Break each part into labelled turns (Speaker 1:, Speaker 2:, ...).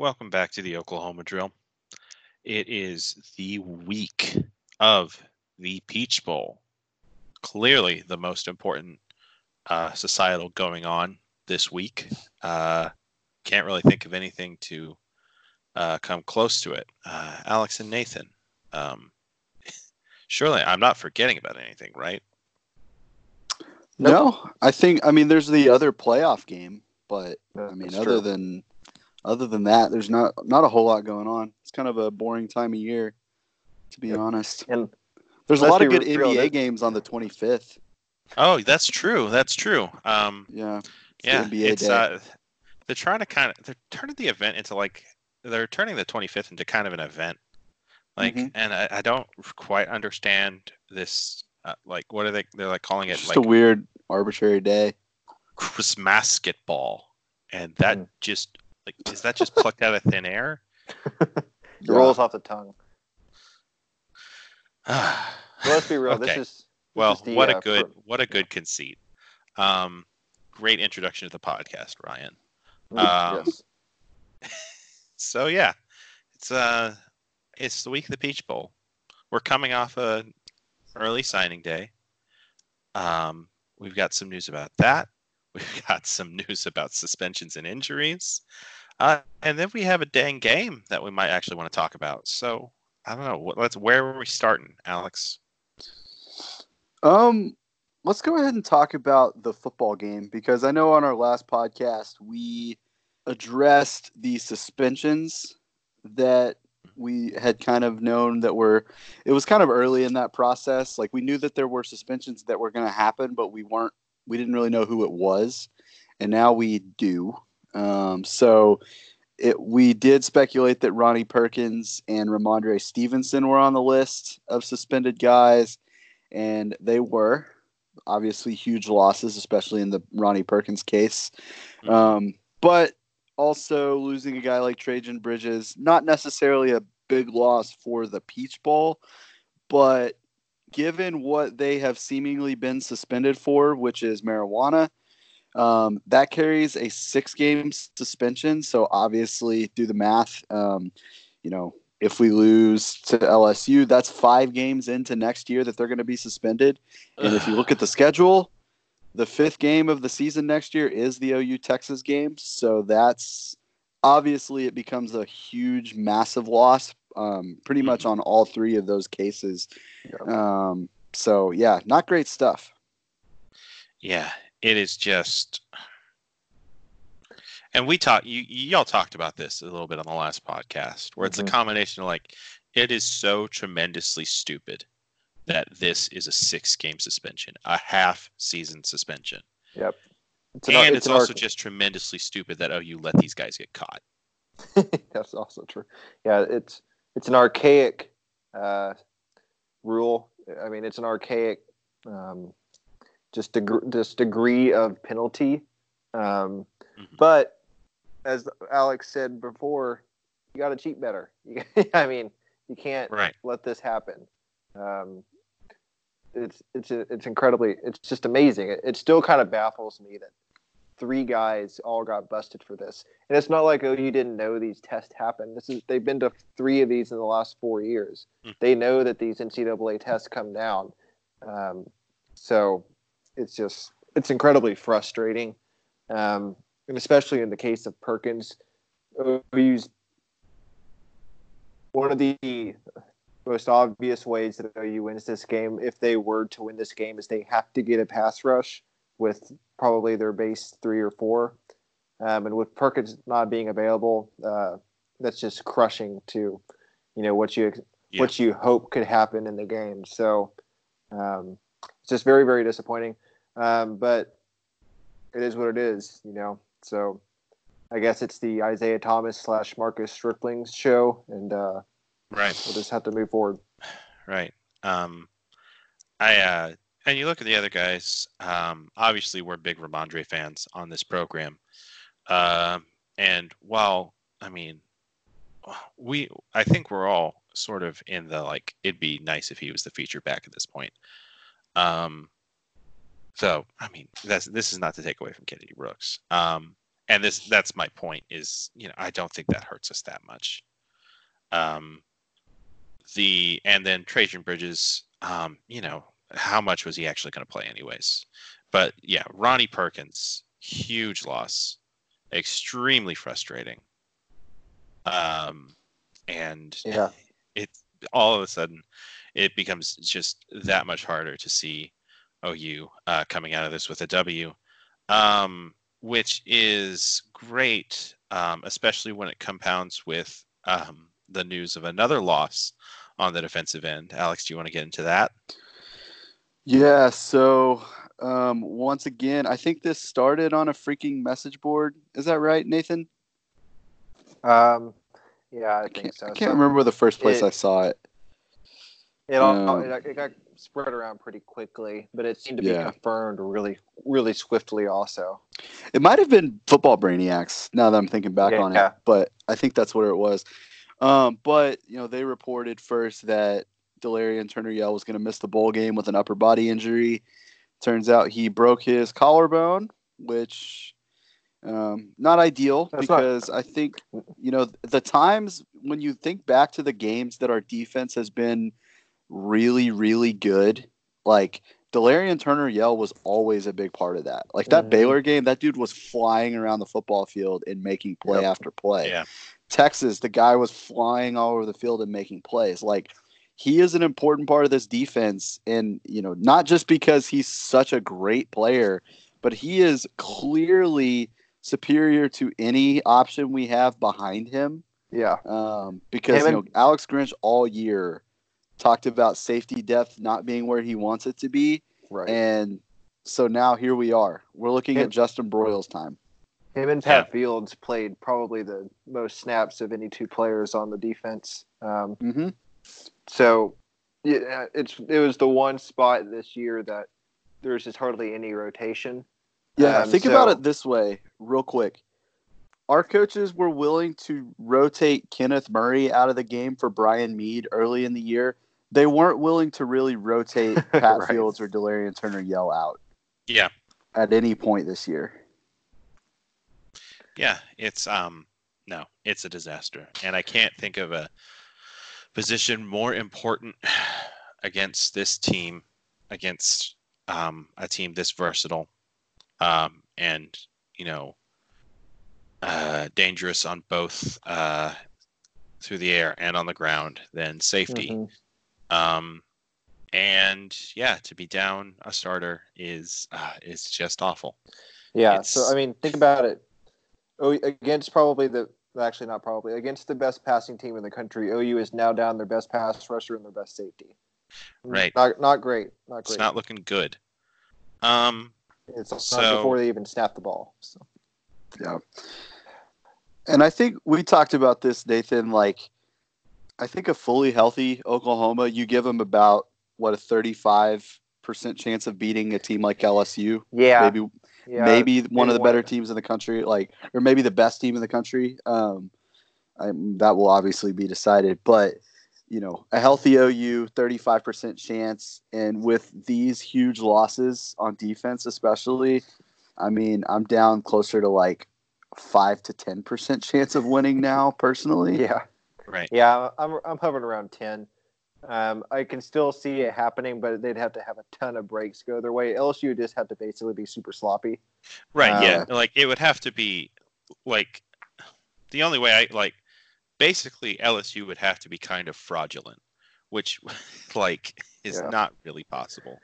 Speaker 1: welcome back to the Oklahoma Drill. It is the week of the Peach Bowl. Clearly, the most important uh, societal going on this week. Uh, can't really think of anything to uh, come close to it. Uh, Alex and Nathan, um, surely I'm not forgetting about anything, right?
Speaker 2: No, I think I mean there's the other playoff game, but I mean
Speaker 3: That's
Speaker 2: other
Speaker 3: true.
Speaker 2: than other than that, there's not not a whole lot going on. It's kind of a boring time of year, to be
Speaker 3: Yep.
Speaker 2: honest.
Speaker 3: And
Speaker 2: There's a lot of good
Speaker 3: real,
Speaker 2: NBA
Speaker 3: that-
Speaker 2: games on the 25th.
Speaker 1: Oh, that's true. That's true. Um,
Speaker 2: Yeah, it's the
Speaker 1: yeah,
Speaker 2: NBA
Speaker 1: it's
Speaker 2: day.
Speaker 1: uh, they're trying to kind of they're turning the event into like they're turning the 25th into kind of an event, like,
Speaker 2: Mhm.
Speaker 1: and I, I don't quite understand this. Uh, like, what are they? They're like calling it
Speaker 2: It's
Speaker 1: like
Speaker 2: just a weird arbitrary day.
Speaker 1: Christmas basketball, and that
Speaker 3: Mm.
Speaker 1: just like is that just plucked out of thin air?
Speaker 3: it
Speaker 2: Yeah.
Speaker 3: rolls off the tongue.
Speaker 1: well,
Speaker 3: let's be real. This is this
Speaker 1: well,
Speaker 3: is the,
Speaker 1: what
Speaker 3: uh,
Speaker 1: a good
Speaker 3: pro-
Speaker 1: what a good conceit. Um, great introduction to the podcast, Ryan.
Speaker 3: Mm,
Speaker 1: Um,
Speaker 3: yes.
Speaker 1: So yeah, it's uh, it's the week of the Peach Bowl. We're coming off a early signing day. Um, we've got some news about that. We've got some news about suspensions and injuries, uh, and then we have a dang game that we might actually want to talk about. So I don't know. Let's where are we starting, Alex?
Speaker 2: Um, let's go ahead and talk about the football game because I know on our last podcast we addressed the suspensions that we had kind of known that were it was kind of early in that process like we knew that there were suspensions that were going to happen but we weren't we didn't really know who it was and now we do um, so it, we did speculate that Ronnie Perkins and Rhamondre Stevenson were on the list of suspended guys and they were obviously huge losses, especially in the Ronnie Perkins case.
Speaker 1: Mhm.
Speaker 2: Um, but also losing a guy like Trejan Bridges, not necessarily a big loss for the Peach Bowl, but given what they have seemingly been suspended for, which is marijuana, um, that carries a six game suspension. So obviously, do the math. Um, you know, if we lose to LSU, that's five games into next year that they're going to be suspended. And if you look at the schedule, the fifth game of the season next year is the OU Texas game. So that's obviously it becomes a huge, massive loss, um, pretty much on all three of those cases. Um, so yeah, not great stuff.
Speaker 1: Yeah, it is just. And we talked, you y'all talked about this a little bit on the last podcast, where it's
Speaker 3: Mhm.
Speaker 1: a combination of like, it is so tremendously stupid that this is a six game suspension, a half season suspension.
Speaker 3: Yep. It's an
Speaker 1: and it's,
Speaker 3: an
Speaker 1: also
Speaker 3: arc-
Speaker 1: just tremendously stupid that oh you let these guys get caught.
Speaker 3: That's also true. Yeah, it's it's an archaic uh, rule. I mean, it's an archaic um, just deg- just degree of penalty. Um,
Speaker 1: Mhm.
Speaker 3: But as Alex said before, you got to cheat better. I mean, you can't
Speaker 1: Right.
Speaker 3: let this happen. Um, it's it's it's incredibly. It's just amazing. It, it still kind of baffles me that three guys all got busted for this, and it's not like oh you didn't know these tests happened. This is they've been to three of these in the last four years.
Speaker 1: Mhm.
Speaker 3: They know that these NCAA tests come down, um, so it's just it's incredibly frustrating, um, and especially in the case of Perkins, OU's one of the most obvious ways that OU wins this game, if they were to win this game, is they have to get a pass rush with probably their base three or four. Um, and with Perkins not being available, uh, that's just crushing to, you know, what you
Speaker 1: Yeah.
Speaker 3: what you hope could happen in the game. So um, it's just very very disappointing. Um, but it is what it is, you know. So I guess it's the Isaiah Thomas slash Marcus Stripling's show, and uh,
Speaker 1: Right.
Speaker 3: we'll just have to move forward.
Speaker 1: Right. Um, I uh, and you look at the other guys. Um, obviously, we're big Rhamondre fans on this program. Um, and while I mean, we I think we're all sort of in the like it'd be nice if he was the feature back at this point. Um, so I mean, that's this is not to take away from Kennedy Brooks. Um, and this that's my point is you know I don't think that hurts us that much. Um, the and then Trejan Bridges, um, you know, how much was he actually going to play anyways? But yeah, Ronnie Perkins, huge loss, extremely frustrating. Um, and
Speaker 3: Yeah.
Speaker 1: it all of a sudden it becomes just that much harder to see OU uh, coming out of this with a W, um, which is great, um, especially when it compounds with um, the news of another loss on the defensive end. Alex, do you want to get into that?
Speaker 2: Yeah, so um, once again, I think this started on a freaking message board. Is that right, Nathan?
Speaker 3: Um, yeah, I
Speaker 2: I
Speaker 3: think
Speaker 2: can't,
Speaker 3: so.
Speaker 2: I can't remember the first place
Speaker 3: it-
Speaker 2: I saw it.
Speaker 3: It all
Speaker 2: Um,
Speaker 3: it, it got spread around pretty quickly, but it seemed to be confirmed really, really swiftly. Also,
Speaker 2: It might have been Football Brainiacs now that I'm thinking back on it, but I think that's what it was. Um, but, you know, they reported first that Delarrin Turner Yell was going to miss the bowl game with an upper body injury. Turns out he broke his collarbone, which um, not ideal
Speaker 3: That's not-
Speaker 2: because I think you know the times when you think back to the games that our defense has been really really good, like Delarrin Turner Yell was always a big part of that. Like that
Speaker 3: Mhm.
Speaker 2: Baylor game, that dude was flying around the football field and making play
Speaker 3: Yep.
Speaker 2: after play.
Speaker 1: Yeah.
Speaker 2: Texas, the guy was flying all over the field and making plays. Like he is an important part of this defense, and you know, not just because he's such a great player, but he is clearly superior to any option we have behind him.
Speaker 3: yeah,
Speaker 2: Um, because
Speaker 3: Him
Speaker 2: you know,
Speaker 3: and-
Speaker 2: Alex Grinch all year talked about safety depth not being where he wants it to be,
Speaker 3: right.
Speaker 2: and so now here we are. We're looking
Speaker 3: Him-
Speaker 2: at Justin Broiles' time.
Speaker 3: Him and Pat Fields played probably the most snaps of any two players on the defense. Um,
Speaker 2: Mm-hmm.
Speaker 3: so yeah, it's it was the one spot this year that there's just hardly any rotation.
Speaker 2: Yeah,
Speaker 3: Um,
Speaker 2: think about it this way, real quick. Our coaches were willing to rotate Kenneth Murray out of the game for Brian Mead early in the year. They weren't willing to really rotate Pat
Speaker 3: Right.
Speaker 2: Fields or Delarrin Turner Yell out
Speaker 1: Yeah,
Speaker 2: at any point this year.
Speaker 1: yeah, it's um no, it's a disaster, and I can't think of a position more important against this team, against um, a team this versatile, um, and you know, uh, dangerous on both uh, through the air and on the ground than safety.
Speaker 3: Mhm.
Speaker 1: Um, and yeah, to be down a starter is uh, is just awful.
Speaker 3: Yeah. So I mean, think about it. Oh, against probably the actually not probably against the best passing team in the country. OU is now down their best pass rusher and their best safety.
Speaker 1: Right.
Speaker 3: Not not great. Not
Speaker 1: It's
Speaker 3: great.
Speaker 1: not looking good. Um,
Speaker 3: It's not before they even snap the ball. So.
Speaker 2: Yeah. And I think we talked about this, Nathan. Like, I think a fully healthy Oklahoma, you give them about, what, a 35% chance of beating a team like LSU?
Speaker 3: Yeah.
Speaker 2: Maybe
Speaker 3: yeah.
Speaker 2: maybe one of the better teams in the country, like, or maybe the best team in the country. Um, I, that will obviously be decided, but you know, a healthy OU, thirty-five percent chance, and with these huge losses on defense, especially, I mean, I'm down closer to like five to ten percent chance of winning now, personally.
Speaker 3: Yeah.
Speaker 1: Right.
Speaker 3: Yeah. I'm I'm hovering around ten. Um, I can still see it happening, but they'd have to have a ton of breaks go their way. LSU would just have to basically be super sloppy.
Speaker 1: Right. yeah.
Speaker 2: Uh,
Speaker 1: Like it would have to be like the only way I like basically LSU would have to be kind of fraudulent, which like is
Speaker 3: Yeah.
Speaker 1: not really possible.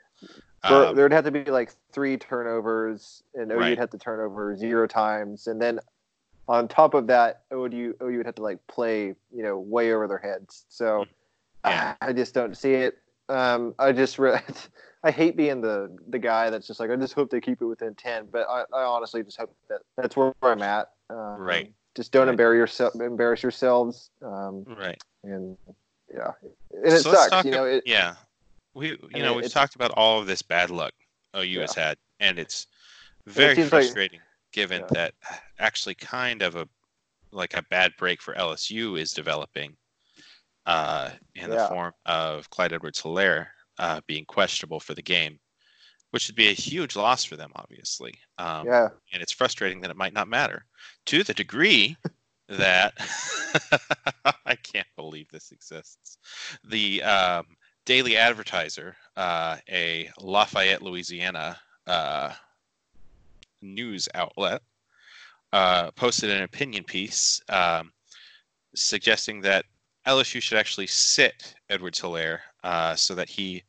Speaker 3: There,
Speaker 1: Um,
Speaker 3: there'd have to be like three turnovers, and OU
Speaker 1: Right.
Speaker 3: would have to turn over zero times, and then on top of that, OU OU would have to like play, you know, way over their heads. So
Speaker 1: Yeah.
Speaker 3: I, just don't see it. Um, I just re- I hate being the the guy that's just like I just hope they keep it within ten, but I, I honestly just hope that that's where I'm at. Um,
Speaker 1: Right.
Speaker 3: Just don't
Speaker 1: Right.
Speaker 3: embarrass yourself, embarrass yourselves, um,
Speaker 1: right.
Speaker 3: and yeah, and it
Speaker 1: So
Speaker 3: sucks. You know, it,
Speaker 1: yeah. We you
Speaker 3: mean,
Speaker 1: know we've talked about all of this bad luck OU has had, and it's very
Speaker 3: like-
Speaker 1: frustrating given
Speaker 3: Yeah.
Speaker 1: that actually kind of a like a bad break for LSU is developing uh, in the form of Clyde Edwards Helaire uh, being questionable for the game. which would be a huge loss for them, obviously. Um,
Speaker 3: yeah.
Speaker 1: and it's frustrating that it might not matter to the degree that I can't believe this exists. The um, Daily Advertiser, uh, a Lafayette, Louisiana uh, news outlet, uh, posted an opinion piece um, suggesting that LSU should actually sit Edwards Helaire uh, so that he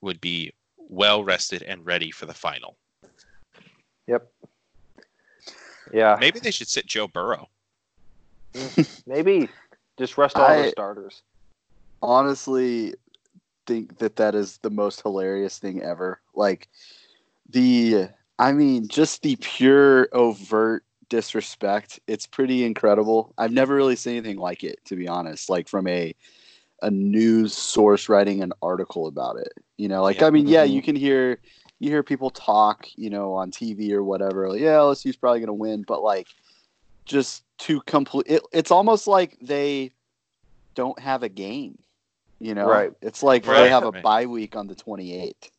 Speaker 1: would be well rested and ready for the final.
Speaker 3: Yep. Yeah.
Speaker 1: Maybe they should sit Joe Burrow.
Speaker 3: Maybe just rest all the starters.
Speaker 2: honestly think that that is the most hilarious thing ever. Like the, I mean, just the pure overt disrespect. It's pretty incredible. I've never really seen anything like it, to be honest. Like from a a news source writing an article about it. You know, like
Speaker 1: Yeah.
Speaker 2: I mean, yeah, you mm-hmm. can hear you hear people talk, you know, on TV or whatever. Like, yeah, LSU's probably gonna win, but like just to complete it, it's almost like they don't have a game. You know,
Speaker 3: Right.
Speaker 2: It's like
Speaker 1: Right,
Speaker 2: they have a bye week on the 28th.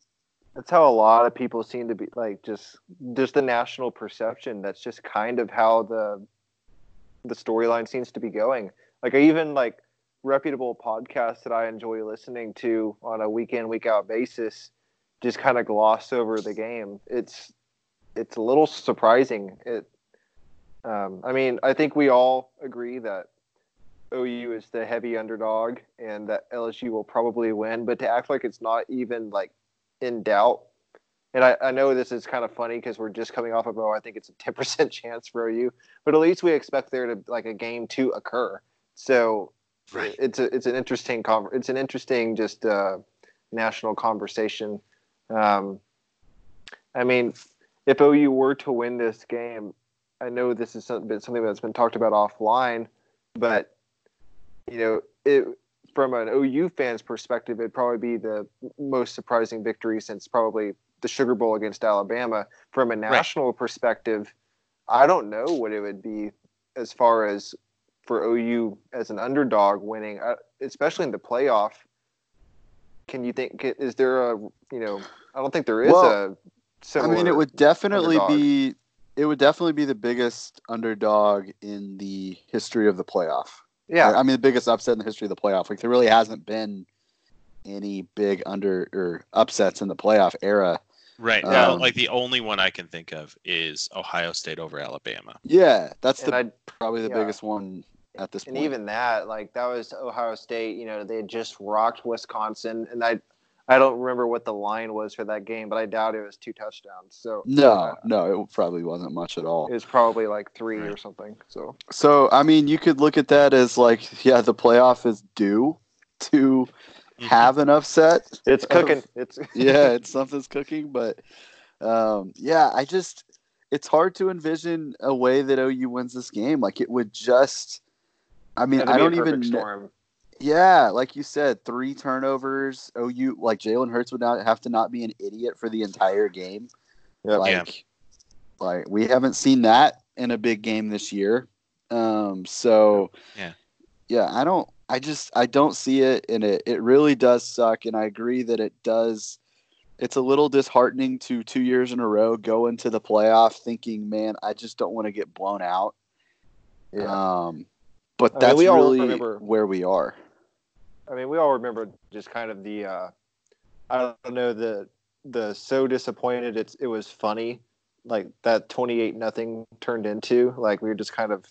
Speaker 3: That's how a lot of people seem to be like just just the national perception. That's just kind of how the the storyline seems to be going. Like I even like reputable podcasts that I enjoy listening to on a week in week out basis just kind of gloss over the game. It's it's a little surprising. It um, I mean, I think we all agree that OU is the heavy underdog and that LSU will probably win, but to act like it's not even like in doubt. And I, I know this is kind of funny because we're just coming off of oh I think it's a ten percent chance for OU, but at least we expect there to like a game to occur. So
Speaker 1: Right.
Speaker 3: it's a it's an interesting conver- it's an interesting just uh, national conversation. Um, I mean, if OU were to win this game, I know this is something, something that's been talked about offline, but you know, it from an OU fan's perspective, it'd probably be the most surprising victory since probably the Sugar Bowl against Alabama. From a national perspective, I don't know what it would be as far as for OU as an underdog winning, uh, especially in the playoff. Can you think? Is there a you know? I don't think there is
Speaker 2: Well,
Speaker 3: a.
Speaker 2: I mean, it would definitely
Speaker 3: underdog.
Speaker 2: be it would definitely be the biggest underdog in the history of the playoff.
Speaker 3: Yeah,
Speaker 2: I mean, the biggest upset in the history of the playoff. Like there really hasn't been any big under or upsets in the playoff era.
Speaker 1: Right.
Speaker 2: Um,
Speaker 1: like the only one I can think of is Ohio State over Alabama.
Speaker 2: Yeah, that's
Speaker 3: and
Speaker 2: the
Speaker 3: I
Speaker 2: probably the
Speaker 3: yeah.
Speaker 2: biggest one at this
Speaker 3: and
Speaker 2: point.
Speaker 3: even that, like that was Ohio State. You know, they had just rocked Wisconsin, and I, I don't remember what the line was for that game, but I doubt it was two touchdowns. So
Speaker 2: no,
Speaker 3: uh,
Speaker 2: no, it probably wasn't much at all.
Speaker 3: it was probably like three or something. So
Speaker 2: So I mean, you could look at that as like, yeah, the playoff is due to
Speaker 1: Mhm.
Speaker 2: have an upset.
Speaker 3: it's
Speaker 2: of-
Speaker 3: cooking. It's
Speaker 2: yeah, it's something's cooking, but um, yeah, I just it's hard to envision a way that OU wins this game. Like it would just, I mean, I don't even.
Speaker 3: perfect
Speaker 2: kn-
Speaker 3: storm.
Speaker 2: Yeah, like you said, three turnovers. OU like Jalen Hurts would not have to not be an idiot for the entire game.
Speaker 3: Yep.
Speaker 2: Like,
Speaker 1: Yeah.
Speaker 2: like we haven't seen that in a big game this year. Um, so
Speaker 1: Yeah.
Speaker 2: yeah, I don't. I just I don't see it, and it it really does suck. And I agree that it does. It's a little disheartening to two years in a row go into the playoff thinking, man, I just don't want to get blown out.
Speaker 3: Yeah.
Speaker 2: Um, but
Speaker 3: I mean,
Speaker 2: that's
Speaker 3: we all
Speaker 2: really
Speaker 3: remember-
Speaker 2: where we are.
Speaker 3: I mean, we all remember just kind of the uh, I don't know the the so disappointed it's it was funny like that 28 nothing turned into like we were just kind of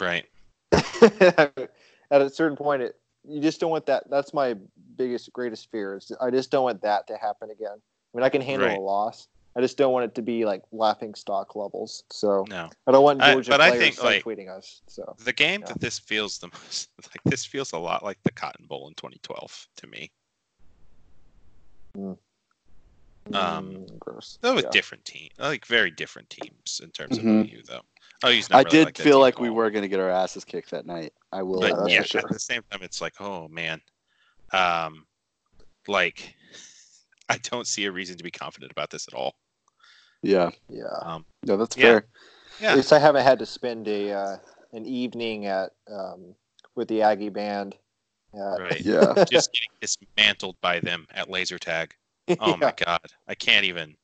Speaker 1: Right.
Speaker 3: at a certain point it you just don't want that that's my biggest greatest fear is I just don't want that to happen again. I mean I can handle
Speaker 1: Right.
Speaker 3: a loss. I just don't want it to be like laughing stock levels. So
Speaker 1: No.
Speaker 3: I don't want
Speaker 1: I-
Speaker 3: Georgia
Speaker 1: but I
Speaker 3: players
Speaker 1: think, like,
Speaker 3: tweeting us. So
Speaker 1: The game
Speaker 3: Yeah.
Speaker 1: that this feels the most like this feels a lot like the Cotton Bowl in 2012 to me. Um,
Speaker 3: mm, gross.
Speaker 1: Though with
Speaker 3: Yeah.
Speaker 1: different team, like very different teams in terms of OU though. OU's not
Speaker 2: I
Speaker 1: really
Speaker 2: did
Speaker 1: like
Speaker 2: feel like we were going to get our asses kicked that night. I will.
Speaker 1: But
Speaker 3: that's
Speaker 1: yeah,
Speaker 3: sure.
Speaker 1: at the same time, it's like, oh man, um, like I don't see a reason to be confident about this at all.
Speaker 2: Yeah,
Speaker 3: Yeah.
Speaker 1: Um,
Speaker 2: no, that's
Speaker 1: Yeah.
Speaker 2: fair.
Speaker 1: yeah,
Speaker 3: At least I haven't had to spend a uh, an evening at um, with the Aggie band. Uh,
Speaker 1: right.
Speaker 2: Yeah,
Speaker 1: Just getting dismantled by them at laser tag. Oh my god, I can't even.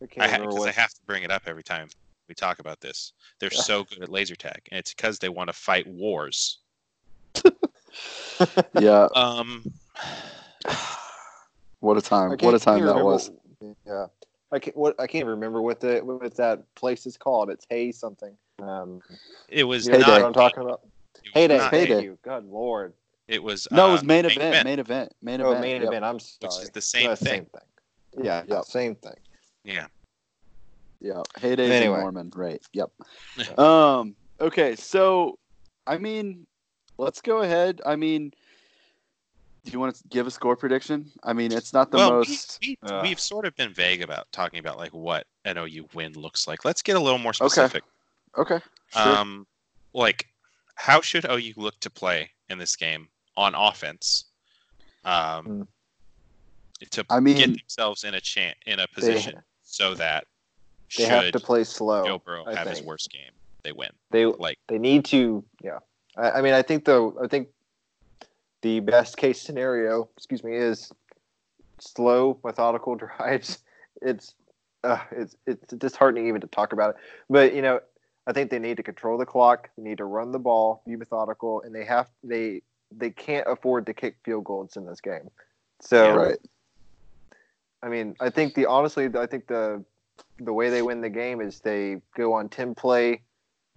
Speaker 3: I
Speaker 1: I
Speaker 3: can't remember
Speaker 1: because I have to bring it up every time we talk about this. They're
Speaker 3: Yeah.
Speaker 1: so good at laser tag, and it's because they want to fight wars.
Speaker 2: Yeah.
Speaker 1: Um,
Speaker 2: What a time!
Speaker 3: I
Speaker 2: What a time that
Speaker 3: remember-
Speaker 2: was.
Speaker 3: Yeah, I can't. What I can't remember what the what that place is called. It's Hay something. Um,
Speaker 1: it was
Speaker 3: you know
Speaker 2: Heyday.
Speaker 3: what I'm talking about?
Speaker 1: it was
Speaker 3: Heyday.
Speaker 1: not-
Speaker 2: Heyday.
Speaker 3: you. Good lord.
Speaker 1: It was
Speaker 2: No, it
Speaker 1: uh,
Speaker 2: was main
Speaker 1: main
Speaker 2: event.
Speaker 1: event.
Speaker 2: Main event. Main
Speaker 3: Oh,
Speaker 2: event.
Speaker 3: main
Speaker 2: yep.
Speaker 3: event. I'm sorry, Which
Speaker 1: is the same
Speaker 3: No,
Speaker 1: thing.
Speaker 3: Same thing. Yeah,
Speaker 2: Yep.
Speaker 3: same thing.
Speaker 1: Yeah.
Speaker 2: Yeah, heydays
Speaker 3: Anyway.
Speaker 2: in Norman, right? Yep. Um. Okay, so I mean, let's go ahead. I mean, do you want to give a score prediction? I mean, it's not the
Speaker 1: well,
Speaker 2: most.
Speaker 1: we, we,
Speaker 3: uh,
Speaker 1: we've sort of been vague about talking about like what an OU win looks like. Let's get a little more specific.
Speaker 2: Okay. okay. Sure.
Speaker 1: Um, like, how should OU look to play in this game on offense? Um,
Speaker 3: Hmm.
Speaker 1: to
Speaker 2: I mean-
Speaker 1: get themselves in a chan in a position so that
Speaker 3: They
Speaker 1: should
Speaker 3: have to play slow.
Speaker 1: Joe Burrow
Speaker 3: I
Speaker 1: have his worst game, they win.
Speaker 3: They
Speaker 1: Like,
Speaker 3: they need to. Yeah. I, I mean, I think though. I think the best case scenario, excuse me, is slow, methodical drives. It's uh, it's it's disheartening even to talk about it. But you know, I think they need to control the clock. They need to run the ball, be methodical, and they have they they can't afford to kick field goals in this game. So
Speaker 2: right.
Speaker 3: I mean, I think the honestly, I think the the way they win the game is they go on ten play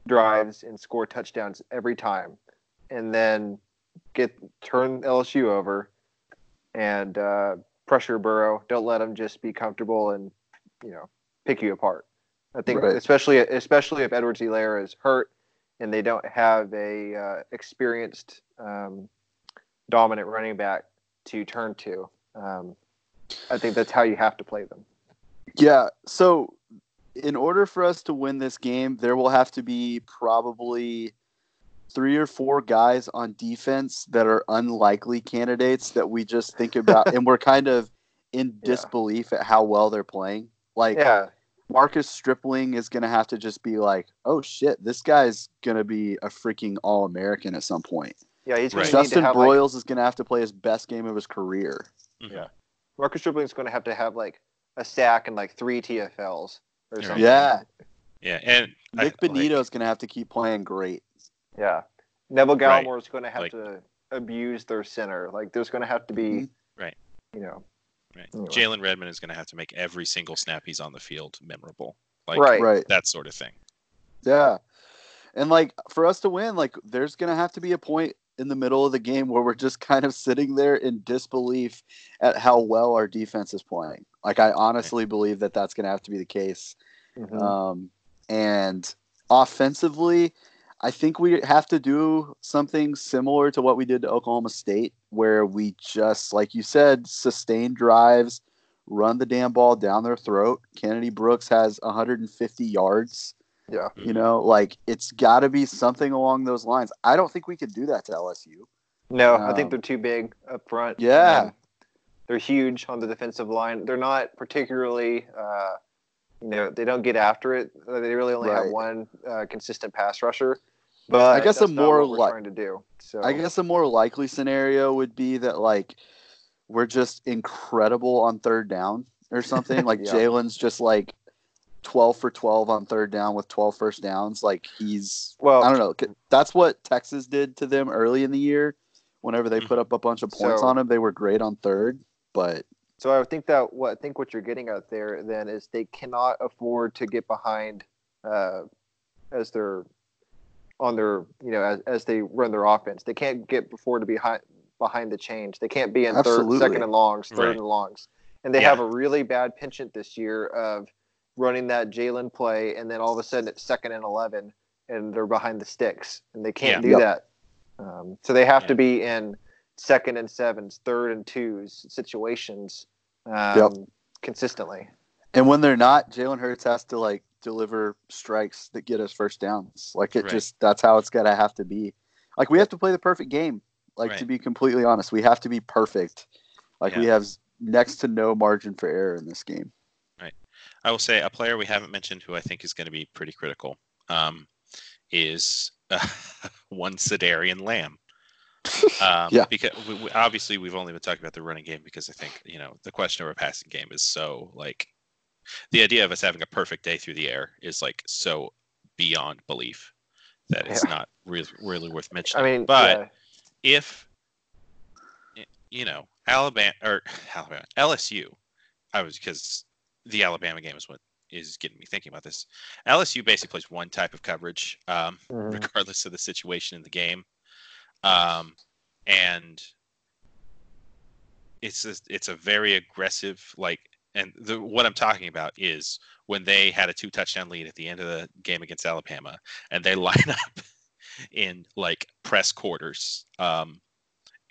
Speaker 3: drives and score touchdowns every time, and then get turn LSU over and uh, pressure Burrow. Don't let them just be comfortable and you know pick you apart. I think
Speaker 2: Right.
Speaker 3: especially especially if Edwards Helaire is hurt and they don't have a uh, experienced um, dominant running back to turn to. Um, I think that's how you have to play them.
Speaker 2: Yeah. So, in order for us to win this game, there will have to be probably three or four guys on defense that are unlikely candidates that we just think about, and we're kind of in
Speaker 3: Yeah.
Speaker 2: disbelief at how well they're playing. Like
Speaker 3: Yeah,
Speaker 2: Marcus Stripling is going to have to just be like, "Oh shit, this guy's going to be a freaking All American at some point."
Speaker 3: yeah, he's going
Speaker 1: Right.
Speaker 3: to need to
Speaker 2: Justin
Speaker 3: have like,
Speaker 2: Broiles is going to have to play his best game of his career.
Speaker 1: mhm.
Speaker 3: Yeah. Marcus Stripling's going to have to have like a sack and like three TFLs or
Speaker 1: Yeah.
Speaker 3: something.
Speaker 2: Yeah,
Speaker 1: yeah, and I-
Speaker 2: Nick
Speaker 1: like,
Speaker 2: Bonitto's going to have to keep playing great.
Speaker 3: Yeah. Neville
Speaker 1: Right.
Speaker 3: Gallimore is going to have
Speaker 1: Like-
Speaker 3: to abuse their center. Like there's going to have to be,
Speaker 2: Mhm.
Speaker 1: Right.
Speaker 3: You know,
Speaker 1: right.
Speaker 3: Anyway.
Speaker 1: Jalen Redmond is going to have to make every single snap he's on the field memorable, like
Speaker 3: right.
Speaker 2: Right.
Speaker 1: that sort of thing.
Speaker 2: Yeah. And like for us to win, like there's gonna have to be a point in the middle of the game where we're just kind of sitting there in disbelief at how well our defense is playing. Like I honestly believe that that's gonna have to be the case.
Speaker 3: Mhm.
Speaker 2: Um, and offensively, I think we have to do something similar to what we did to Oklahoma State, where we just, like you said, sustain drives, run the damn ball down their throat. Kennedy Brooks has 150 yards.
Speaker 3: yeah.
Speaker 2: You know, like it's got to be something along those lines. I don't think we could do that to LSU.
Speaker 3: No, I think
Speaker 2: Um,
Speaker 3: they're too big up front.
Speaker 2: Yeah.
Speaker 3: they're huge on the defensive line. They're not particularly, uh, you know, they don't get after it. They really only have one uh, consistent pass rusher. But
Speaker 2: I guess a more like-
Speaker 3: trying to do. So
Speaker 2: I guess a more likely scenario would be that like we're just incredible on third down or something. Like
Speaker 3: Yeah.
Speaker 2: Jalen's just like 12 for 12 on third down with 12 first downs. Like he's,
Speaker 3: Well,
Speaker 2: I don't know. That's what Texas did to them early in the year. Whenever they put up a bunch of points
Speaker 3: So-
Speaker 2: on them, they were great on third. But
Speaker 3: So I think that what I think what you're getting out there then is they cannot afford to get behind uh, as they're on their you know as, as they run their offense. They can't get before to behind behind the change. They can't be in
Speaker 2: Absolutely.
Speaker 3: third, second and longs, third
Speaker 1: Right.
Speaker 3: and longs, and they
Speaker 1: Yeah.
Speaker 3: have a really bad penchant this year of running that Jalen play, and then all of a sudden it's second and eleven, and they're behind the sticks, and they can't
Speaker 1: Yeah.
Speaker 3: do
Speaker 2: Yep.
Speaker 3: that. Um, so they have
Speaker 1: Yeah.
Speaker 3: to be in second and sevens, third and twos situations um,
Speaker 2: Yep.
Speaker 3: consistently.
Speaker 2: And when they're not, Jalen Hurts has to like deliver strikes that get us first downs. Like it
Speaker 1: Right.
Speaker 2: just that's how it's gotta have to be. Like we have to play the perfect game. Like to be completely honest, we have to be perfect. Like we have next to no margin for error in this game. Right.
Speaker 1: I will say a player we haven't mentioned who I think is going to be pretty critical um, is uh, one Cedarian Lamb. Um,
Speaker 2: Yeah.
Speaker 1: Because we, we, obviously we've only been talking about the running game because I think you know the question of our passing game is so like The idea of us having a perfect day through the air is like so beyond belief that it's
Speaker 3: Yeah.
Speaker 1: not really really worth
Speaker 3: I mean,
Speaker 1: but
Speaker 3: yeah,
Speaker 1: if you know Alabama or Alabama LSU, I was because the Alabama game is what is getting me thinking about this. LSU basically plays one type of coverage, um,
Speaker 3: mhm.
Speaker 1: regardless of the situation in the game, um, and it's a, it's a very aggressive like. And the, what I'm talking about is when they had a two touchdown lead at the end of the game against Alabama, and they line up in like press quarters um,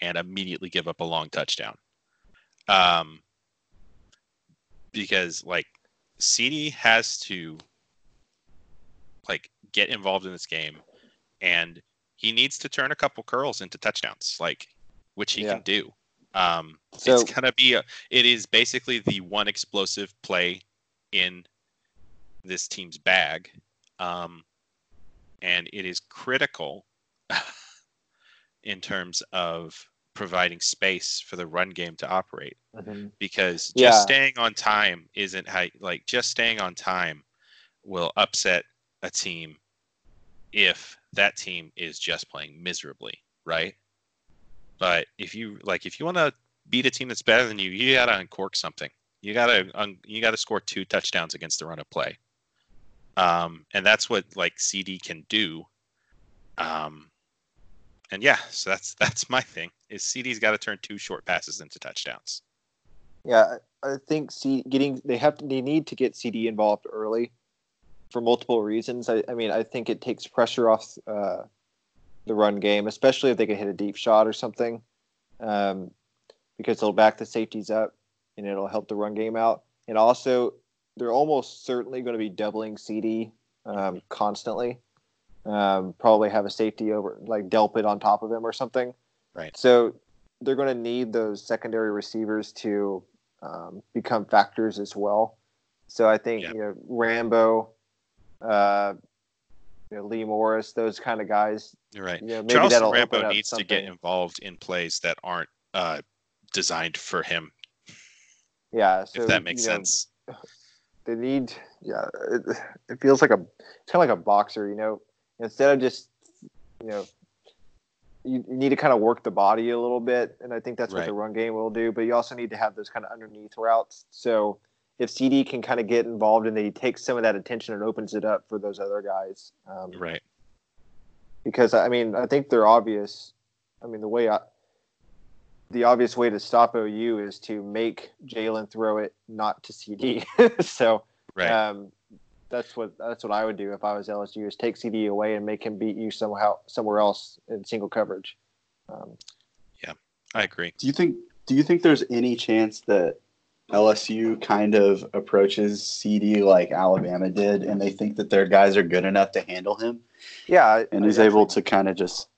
Speaker 1: and immediately give up a long touchdown. Um, because like CD has to like get involved in this game and he needs to turn a couple curls into touchdowns, like which he
Speaker 3: Yeah.
Speaker 1: can do. Um,
Speaker 3: So-
Speaker 1: it's gonna be a, it is basically the one explosive play in this team's bag. Um, and it is critical in terms of providing space for the run game to operate
Speaker 3: Mhm.
Speaker 1: because just
Speaker 3: Yeah.
Speaker 1: staying on time isn't how like just staying on time will upset a team if that team is just playing miserably, right? But if you like if you want to beat a team that's better than you, you got to uncork something. You got to un- you got to score two touchdowns against the run of play. Um, and that's what like CD can do. Um, and yeah, so that's that's my thing. Is CD's got to turn two short passes into touchdowns.
Speaker 3: Yeah, I think C getting they have to, they need to get CD involved early for multiple reasons. I, I mean, I think it takes pressure off uh, the run game, especially if they can hit a deep shot or something, um, because it'll back the safeties up and it'll help the run game out. And also, they're almost certainly going to be doubling CD um, constantly. Um, probably have a safety over like Delpit on top of him or something.
Speaker 1: Right.
Speaker 3: So they're going to need those secondary receivers to um, become factors as well. So I think
Speaker 1: Yeah.
Speaker 3: you know Rambo, uh, you know, Lee Morris, those kind of guys.
Speaker 1: You're right.
Speaker 3: Maybe
Speaker 1: Charleston Rambo needs to get involved in plays that aren't uh, designed for him,
Speaker 3: Yeah, so
Speaker 1: if that makes
Speaker 3: you know,
Speaker 1: sense.
Speaker 3: they need yeah it, it feels like a it's kind of like a boxer you know instead of just you know you, you need to kind of work the body a little bit and i think that's what the run game will do but you also need to have those kind of underneath routes so if cd can kind of get involved and he takes some of that attention and opens it up for those other guys um,
Speaker 1: Right.
Speaker 3: Because I mean I think they're obvious. I mean the way I, the obvious way to stop OU is to make Jalen throw it not to CD. so
Speaker 1: Right.
Speaker 3: um, that's what that's what I would do if I was LSU is take CD away and make him beat you somehow somewhere else in single coverage. Um, yeah,
Speaker 1: I agree.
Speaker 2: Do you think do you think there's any chance that LSU kind of approaches CD like Alabama did and they think that their guys are good enough to handle him
Speaker 3: yeah,
Speaker 2: and
Speaker 3: I
Speaker 2: is able to kind of just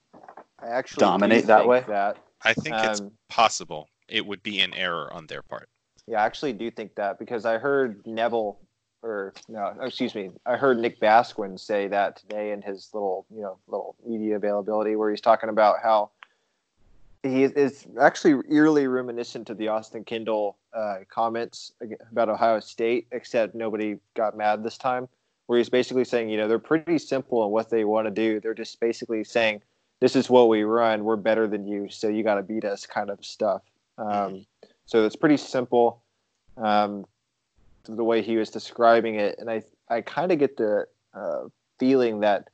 Speaker 3: I actually
Speaker 2: dominate that way?
Speaker 3: That
Speaker 1: I think it's
Speaker 3: um,
Speaker 1: possible. It would be an error on their part.
Speaker 3: Yeah, I actually do think that because I heard Neville, or no, excuse me, I heard Nick Basquine say that today in his little, you know, little media availability where he's talking about how he is actually eerily reminiscent to the Austin Kendall uh, comments about Ohio State, except nobody got mad this time. Where he's basically saying, you know, they're pretty simple in what they want to do. They're just basically saying, "This is what we run. We're better than you, so you got to beat us," kind of stuff. Um, so it's pretty simple, um, the way he was describing it, and I I kind of get the uh, feeling that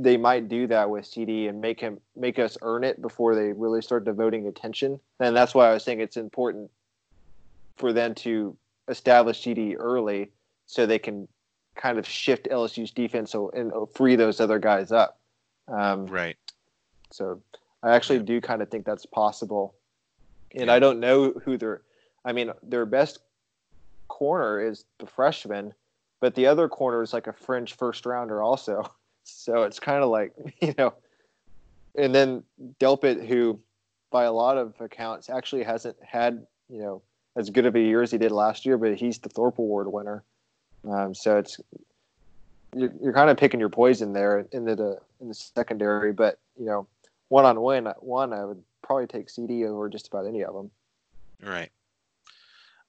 Speaker 3: they might do that with CD and make him make us earn it before they really start devoting attention. And that's why I was saying it's important for them to establish CD early so they can kind of shift LSU's defense so, and free those other guys up. Um,
Speaker 1: Right.
Speaker 3: so I actually do kind of think that's possible. And
Speaker 1: Yeah.
Speaker 3: I don't know who their I mean their best corner is the freshman, but the other corner is like a French first rounder also. So it's kind of like, you know, and then Delpit who by a lot of accounts actually hasn't had, you know, as good of a year as he did last year, but he's the Thorpe Award winner. Um, so it's you're, you're kind of picking your poison there in the in the secondary, but you know, one on one, one I would probably take CD over just about any of them.
Speaker 1: Right.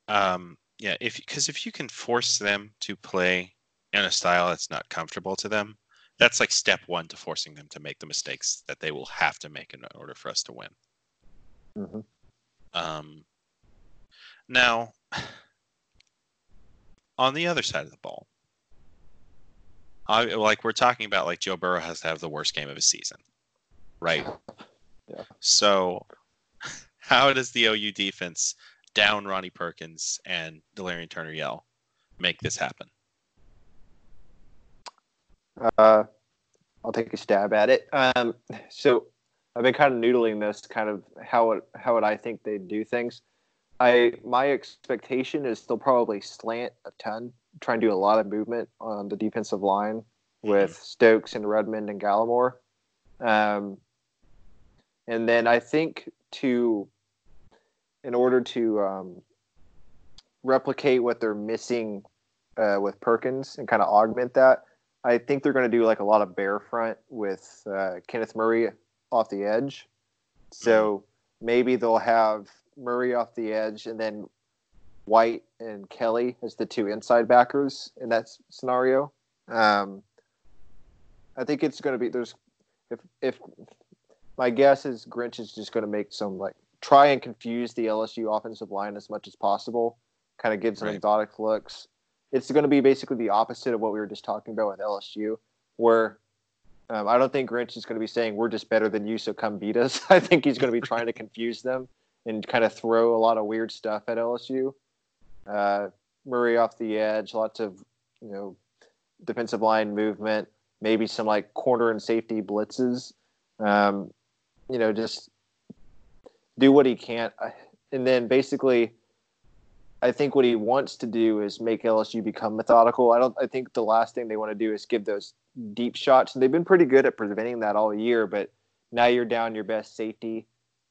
Speaker 1: Um, yeah, if because if you can force them to play in a style that's not comfortable to them, that's like step one to forcing them to make the mistakes that they will have to make in order for us to win.
Speaker 3: Mhm.
Speaker 1: Um, now, on the other side of the ball, I, like we're talking about, like Joe Burrow has to have the worst game of his season, right?
Speaker 3: Yeah.
Speaker 1: So, how does the OU defense down Ronnie Perkins and Delarrin Turner Yell make this happen?
Speaker 3: Uh, I'll take a stab at it. Um, so I've been kind of noodling this, kind of how it, how would I think they do things. I my expectation is they'll probably slant a ton, try and do a lot of movement on the defensive line with Stokes and Redmond and Gallimore. Um, and then I think to, in order to um, replicate what they're missing uh, with Perkins and kind of augment that, I think they're going to do like a lot of bear front with uh, Kenneth Murray off the edge. So maybe they'll have Murray off the edge and then White and Kelly as the two inside backers in that scenario. Um, I think it's going to be there's if if my guess is Grinch is just going to make some like try and confuse the LSU offensive line as much as possible, kind of give some
Speaker 1: Right.
Speaker 3: exotic looks. It's going to be basically the opposite of what we were just talking about with LSU, where um, I don't think Grinch is going to be saying we're just better than you, so come beat us. I think he's going to be trying to confuse them and kind of throw a lot of weird stuff at LSU. Uh, Murray off the edge, lots of you know defensive line movement, maybe some like corner and safety blitzes. Um, you know, just do what he can, and then basically, I think what he wants to do is make LSU become methodical. I don't. I think the last thing they want to do is give those deep shots, and they've been pretty good at preventing that all year. But now you're down your best safety.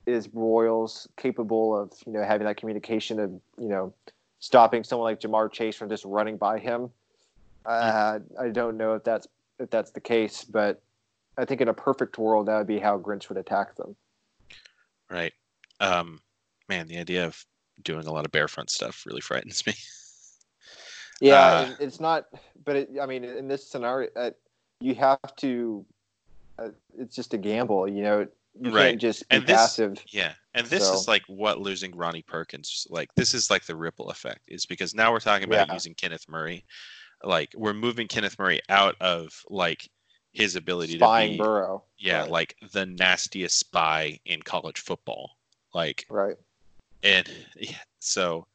Speaker 3: Is Broiles capable of you know having that communication of you know stopping someone like Ja'Marr Chase from just running by him? Uh, I don't know if that's if that's the case, but I think in a perfect world that would be how Grinch would attack them.
Speaker 1: Right. Um, man, the idea of doing a lot of barefront stuff really frightens me.
Speaker 3: Yeah,
Speaker 1: Uh,
Speaker 3: it's not. But it, I mean, in this scenario, uh, you have to. Uh, it's just a gamble, you know. You
Speaker 1: Right.
Speaker 3: can't just be
Speaker 1: And this-
Speaker 3: passive.
Speaker 1: Yeah, and this
Speaker 3: So-
Speaker 1: is like what losing Ronnie Perkins like. This is like the ripple effect is because now we're talking about
Speaker 3: Yeah.
Speaker 1: using Kenneth Murray, like we're moving Kenneth Murray out of like his ability
Speaker 3: Spying
Speaker 1: to be
Speaker 3: Burrow.
Speaker 1: yeah
Speaker 3: Right.
Speaker 1: like the nastiest spy in college football, like
Speaker 3: Right.
Speaker 1: And so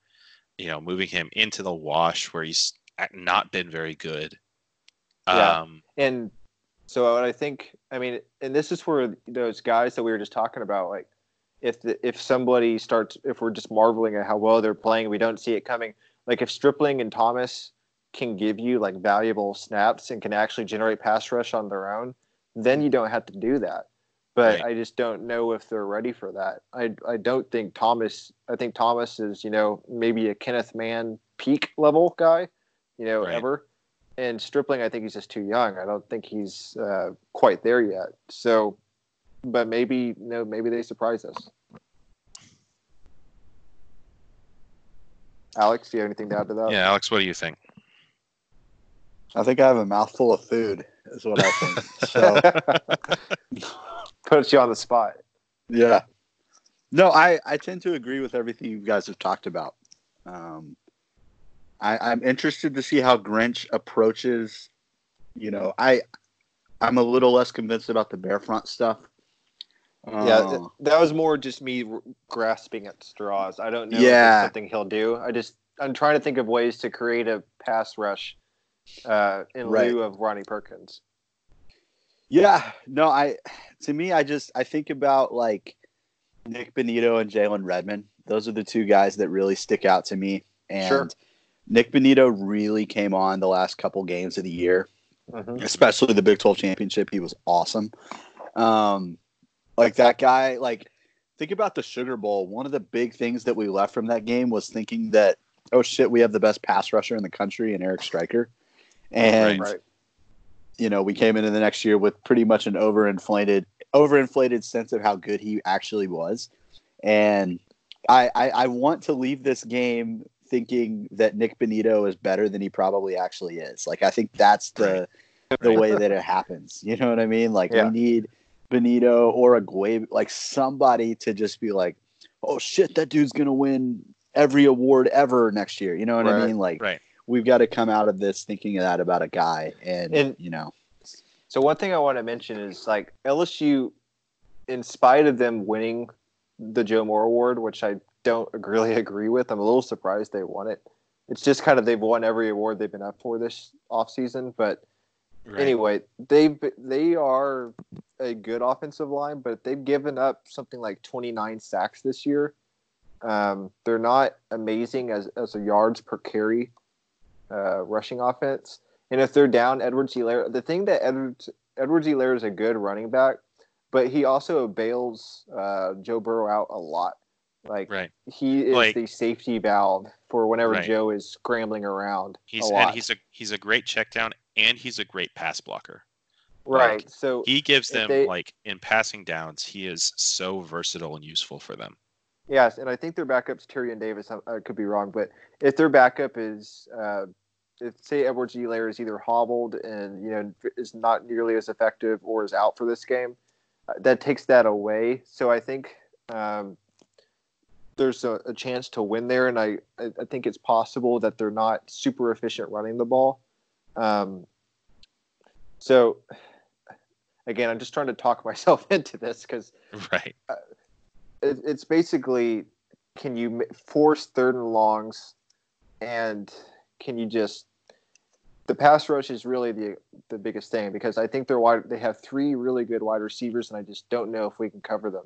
Speaker 1: you know moving him into the wash where he's not been very good.
Speaker 3: Yeah.
Speaker 1: Um,
Speaker 3: And so I think, I mean, and this is where those guys that we were just talking about, like, if the, if somebody starts, if we're just marveling at how well they're playing, we don't see it coming. Like if Stripling and Thomas can give you like valuable snaps and can actually generate pass rush on their own, then you don't have to do that. But
Speaker 1: Right.
Speaker 3: I just don't know if they're ready for that. I I don't think Thomas. I think Thomas is you know maybe a Kenneth Mann peak level guy, you know
Speaker 1: Right.
Speaker 3: ever. And Stripling, I think he's just too young. I don't think he's uh, quite there yet. So, but maybe you know maybe they surprise us. Alex, do you have anything to add to that?
Speaker 1: yeah, Alex, what do you think?
Speaker 2: I think I have a mouthful of food, is what I think. so
Speaker 3: Puts you on the spot.
Speaker 2: yeah. No, I, I tend to agree with everything you guys have talked about. Um, I, I'm interested to see how Grinch approaches. You know, I I'm a little less convinced about the Bearfront stuff.
Speaker 3: Yeah,
Speaker 2: Uh,
Speaker 3: th- that was more just me r- grasping at straws. I don't know if
Speaker 2: Yeah.
Speaker 3: it's something he'll do. I just I'm trying to think of ways to create a pass rush uh, in
Speaker 2: Right.
Speaker 3: lieu of Ronnie Perkins.
Speaker 2: Yeah, no, I to me, I just I think about like Nik Bonitto and Jalen Redmond. Those are the two guys that really stick out to me. And
Speaker 3: Sure.
Speaker 2: Nik Bonitto really came on the last couple games of the year,
Speaker 3: Mhm.
Speaker 2: especially the Big 12 championship. He was awesome. Um, like that guy, like think about the Sugar Bowl. One of the big things that we left from that game was thinking that, oh shit, we have the best pass rusher in the country and Eric Striker. And
Speaker 3: Right.
Speaker 2: You know, we came into the next year with pretty much an overinflated, overinflated sense of how good he actually was. And I, I, I want to leave this game thinking that Nik Bonitto is better than he probably actually is. Like I think that's the the way that it happens. You know what I mean? Like
Speaker 3: Yeah.
Speaker 2: we need Bonitto or a Guave, like somebody to just be like, oh shit, that dude's gonna win every award ever next year. You know what I mean? Like
Speaker 1: Right.
Speaker 2: We've got to come out of this thinking of that about a guy, and,
Speaker 3: And-
Speaker 2: you know,
Speaker 3: So one thing I want to mention is like LSU, in spite of them winning the Joe Moore Award, which I don't really agree with, I'm a little surprised they won it. It's just kind of they've won every award they've been up for this offseason. But
Speaker 1: Right.
Speaker 3: anyway, they they are a good offensive line, but they've given up something like 29 sacks this year. Um, they're not amazing as as a yards per carry uh, rushing offense. And if they're down Edwards Helaire, the thing that Edwards Edwards Helaire is a good running back, but he also bails uh, Joe Burrow out a lot. Like
Speaker 1: Right.
Speaker 3: he is
Speaker 1: Like-
Speaker 3: the safety valve for whenever
Speaker 1: Right.
Speaker 3: Joe is scrambling around.
Speaker 1: He's
Speaker 3: a lot.
Speaker 1: and he's a he's a great check down and he's a great pass blocker.
Speaker 3: right.
Speaker 1: like,
Speaker 3: so
Speaker 1: He gives them
Speaker 3: they-
Speaker 1: like in passing downs, he is so versatile and useful for them.
Speaker 3: Yes, and I think their backup's Tyrion Davis. I, I could be wrong, but if their backup is, uh, if say Edwards Helaire is either hobbled and you know is not nearly as effective or is out for this game, uh, that takes that away. So I think um, there's a, a chance to win there, and I I think it's possible that they're not super efficient running the ball. Um, so again, I'm just trying to talk myself into this because
Speaker 1: Right.
Speaker 3: it, it's basically can you force third and longs and can you just the pass rush is really the the biggest thing because I think they're wide they have three really good wide receivers and I just don't know if we can cover them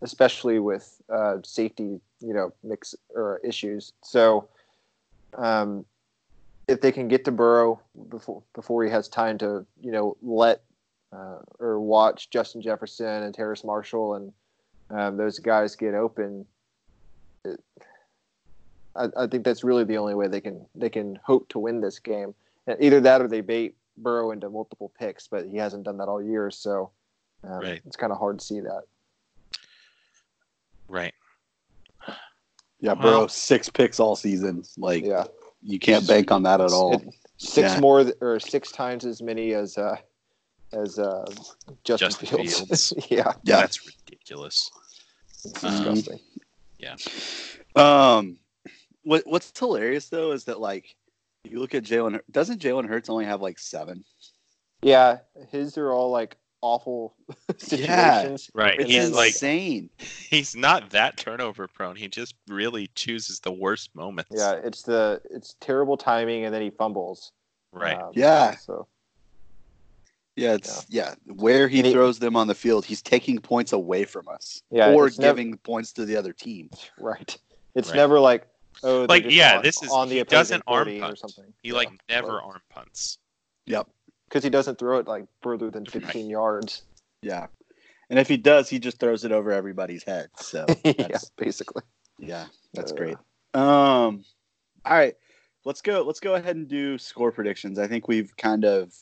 Speaker 3: especially with uh, safety you know mix or issues so um, if they can get to Burrow before before he has time to you know let uh, or watch Justin Jefferson and Terrace Marshall and um, those guys get open, it, I, I think that's really the only way they can they can hope to win this game. And either that or they bait Burrow into multiple picks, but he hasn't done that all year, so um,
Speaker 1: Right.
Speaker 3: it's kind of hard to see that.
Speaker 1: Right.
Speaker 2: yeah,
Speaker 1: Well-
Speaker 2: bro, six picks all season. Like
Speaker 3: Yeah,
Speaker 2: you can't bank on that at all.
Speaker 3: It- six
Speaker 2: Yeah.
Speaker 3: more th- or six times as many as uh, as uh, Justin,
Speaker 1: Justin
Speaker 3: Fields.
Speaker 1: Fields.
Speaker 3: yeah,
Speaker 2: Yeah.
Speaker 1: That's ridiculous.
Speaker 3: it's
Speaker 1: Um,
Speaker 3: disgusting.
Speaker 2: Um, what what's hilarious though is that like you look at Jalen. Doesn't Jalen Hurts only have like seven?
Speaker 3: Yeah, his are all like awful situations.
Speaker 1: Yeah, Right.
Speaker 2: It's
Speaker 1: he's like
Speaker 2: insane.
Speaker 1: he's not that turnover prone. He just really chooses the worst moments.
Speaker 3: Yeah, it's the it's terrible timing, and then he fumbles.
Speaker 1: Right.
Speaker 3: Um,
Speaker 2: Yeah.
Speaker 3: So
Speaker 2: Yeah, it's yeah. Where he
Speaker 3: he-
Speaker 2: throws them on the field, he's taking points away from us,
Speaker 3: Yeah,
Speaker 2: or
Speaker 3: it's nev-
Speaker 2: giving points to the other team.
Speaker 3: right, it's
Speaker 1: Right.
Speaker 3: never like oh,
Speaker 1: Like, yeah,
Speaker 3: on,
Speaker 1: this is-
Speaker 3: on the
Speaker 1: he doesn't arm
Speaker 3: 40 or something.
Speaker 1: He like never arm punts.
Speaker 2: Yep.
Speaker 3: because he doesn't throw it like further than 15 yards.
Speaker 2: Yeah, and if he does, he just throws it over everybody's head. So
Speaker 3: yeah, basically.
Speaker 2: yeah, that's
Speaker 3: Uh,
Speaker 2: great. Um, all right, let's go. Let's go ahead and do score predictions. I think we've kind of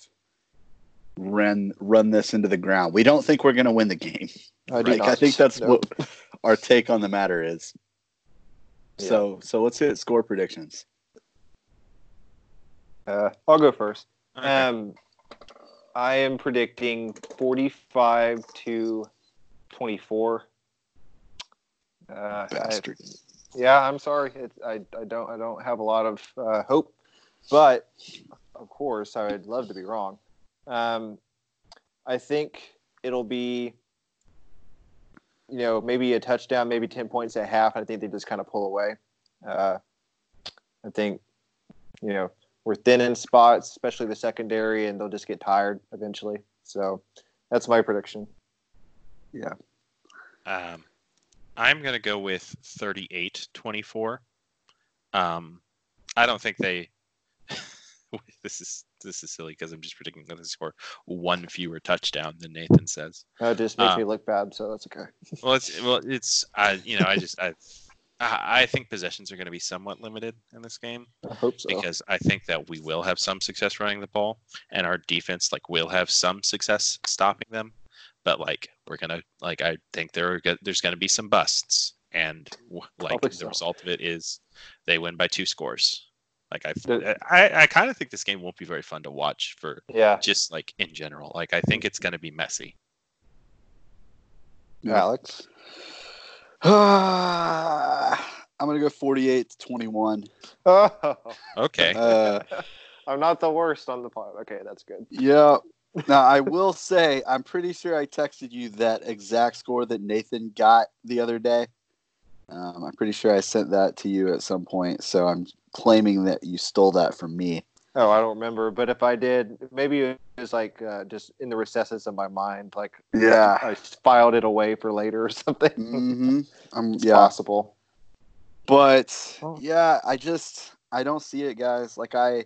Speaker 2: run run this into the ground. We don't think we're going to win the game.
Speaker 3: I do
Speaker 2: Like,
Speaker 3: not.
Speaker 2: I think that's
Speaker 3: no.
Speaker 2: what our take on the matter is.
Speaker 3: Yeah.
Speaker 2: So, so let's hit score predictions.
Speaker 3: Uh, I'll go first.
Speaker 1: Okay.
Speaker 3: Um, I am predicting 45 to 24. Uh, I-
Speaker 2: Bastard.
Speaker 3: yeah, I'm sorry. It, I, I don't I don't have a lot of uh, hope, but of course I would love to be wrong. Um, I think it'll be, you know, maybe a touchdown, maybe 10 points at half. I think they just kind of pull away. Uh, I think, you know, we're thin in spots, especially the secondary, and they'll just get tired eventually. So that's my prediction. Yeah.
Speaker 1: Um, I'm going to go with 38 24. Um, I don't think they. this is this is silly because I'm just predicting that they score one fewer touchdown than Nathan says.
Speaker 3: That just makes
Speaker 1: Uh,
Speaker 3: me look bad, so that's okay.
Speaker 1: Well, it's well, it's you know I just I I think possessions are going to be somewhat limited in this game
Speaker 3: I hope so.
Speaker 1: because I think that we will have some success running the ball and our defense like will have some success stopping them, but like we're gonna like I think there are there's going to be some busts and like the
Speaker 3: so.
Speaker 1: result of it is they win by two scores. Like I,
Speaker 3: The-
Speaker 1: I, I kind of think this game won't be very fun to watch for
Speaker 3: Yeah,
Speaker 1: just like in general. Like I think it's going to be messy.
Speaker 3: Alex.
Speaker 2: I'm gonna go 48 to 21.
Speaker 3: Oh,
Speaker 1: Okay.
Speaker 2: Uh,
Speaker 3: I'm not the worst on the pod. Okay, that's good.
Speaker 2: yeah. Now I will say I'm pretty sure I texted you that exact score that Nathan got the other day. Um, I'm pretty sure I sent that to you at some point, so I'm claiming that you stole that from me.
Speaker 3: Oh, I don't remember, but if I did, maybe it was like uh, just in the recesses of my mind, like
Speaker 2: Yeah.
Speaker 3: I filed it away for later or something.
Speaker 2: hmm Um,
Speaker 3: It's
Speaker 2: yeah.
Speaker 3: possible.
Speaker 2: But
Speaker 3: Oh.
Speaker 2: yeah, I just I don't see it, guys. Like I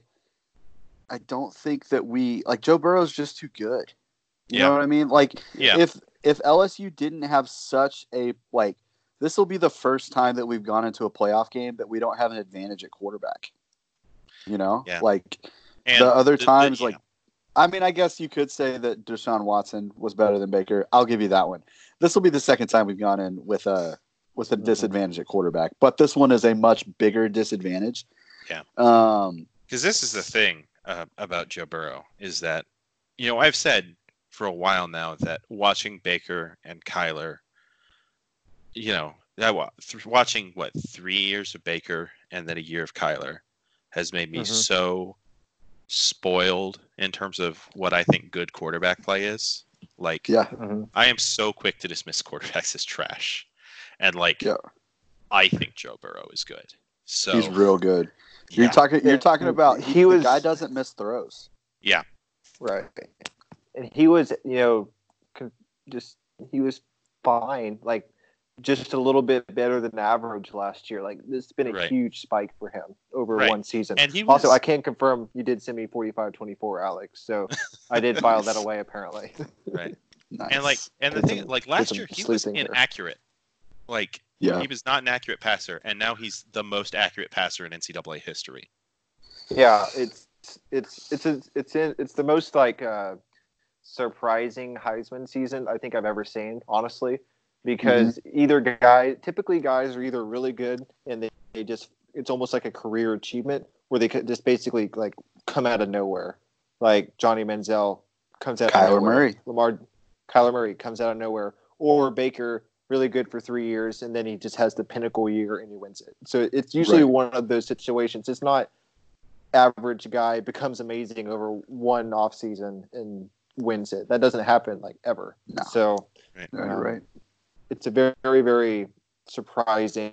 Speaker 2: I don't think that we like Joe Burrow's just too good. You
Speaker 1: Yeah.
Speaker 2: know what I mean? Like
Speaker 1: Yeah.
Speaker 2: if if LSU didn't have such a like this will be the first time that we've gone into a playoff game that we don't have an advantage at quarterback. You know?
Speaker 1: Yeah.
Speaker 2: Like
Speaker 1: And
Speaker 2: the other times,
Speaker 1: yeah.
Speaker 2: like I mean, I guess you could say that Deshaun Watson was better than Baker. I'll give you that one. This will be the second time we've gone in with a with a
Speaker 3: Mhm.
Speaker 2: disadvantage at quarterback, but this one is a much bigger disadvantage.
Speaker 1: Yeah.
Speaker 2: Um.
Speaker 1: because this is the thing uh, about Joe Burrow is that you know I've said for a while now that watching Baker and Kyler, you know, that watching what three years of Baker and then a year of Kyler has made me
Speaker 3: Mhm.
Speaker 1: so spoiled in terms of what I think good quarterback play is. Like,
Speaker 2: Yeah.
Speaker 3: Mhm.
Speaker 1: I am so quick to dismiss quarterbacks as trash, and like,
Speaker 2: Yeah.
Speaker 1: I think Joe Burrow is good. So
Speaker 2: He's real good. You're
Speaker 1: yeah.
Speaker 2: talking. You're
Speaker 3: Yeah.
Speaker 2: talking about
Speaker 3: He
Speaker 2: he,
Speaker 3: was-
Speaker 2: The guy doesn't miss throws. Yeah.
Speaker 3: Right. And he was, you know, just he was fine, like just a little bit better than average last year. Like this has been a
Speaker 1: Right.
Speaker 3: huge spike for him over
Speaker 1: Right.
Speaker 3: one season.
Speaker 1: and he was
Speaker 3: Also, I can't confirm you did send me 45-24, Alex. So I did file that away apparently.
Speaker 1: right.
Speaker 2: Nice.
Speaker 1: And like, and the
Speaker 3: Did
Speaker 1: thing,
Speaker 3: some-
Speaker 1: like last year, he was
Speaker 3: sleeping here.
Speaker 1: inaccurate. Like,
Speaker 2: yeah,
Speaker 1: he was not an accurate passer, and now he's the most accurate passer in NCAA history.
Speaker 3: Yeah, it's it's it's it's it's in, it's the most like uh, surprising Heisman season I think I've ever seen, honestly, because either guy, typically guys are either really good and they, they just it's almost like a career achievement where they could just basically like come out of nowhere, like Johnny Manziel comes out of
Speaker 2: Kyler
Speaker 3: nowhere,
Speaker 2: Murray.
Speaker 3: Lamar, Kyler Murray comes out of nowhere, or Baker really good for three years and then he just has the pinnacle year and he wins it. So it's usually
Speaker 2: Right.
Speaker 3: one of those situations. It's not average guy becomes amazing over one off season and wins it. That doesn't happen like ever.
Speaker 2: No.
Speaker 3: So
Speaker 2: you're
Speaker 3: um,
Speaker 2: right.
Speaker 3: It's a very, very, very surprising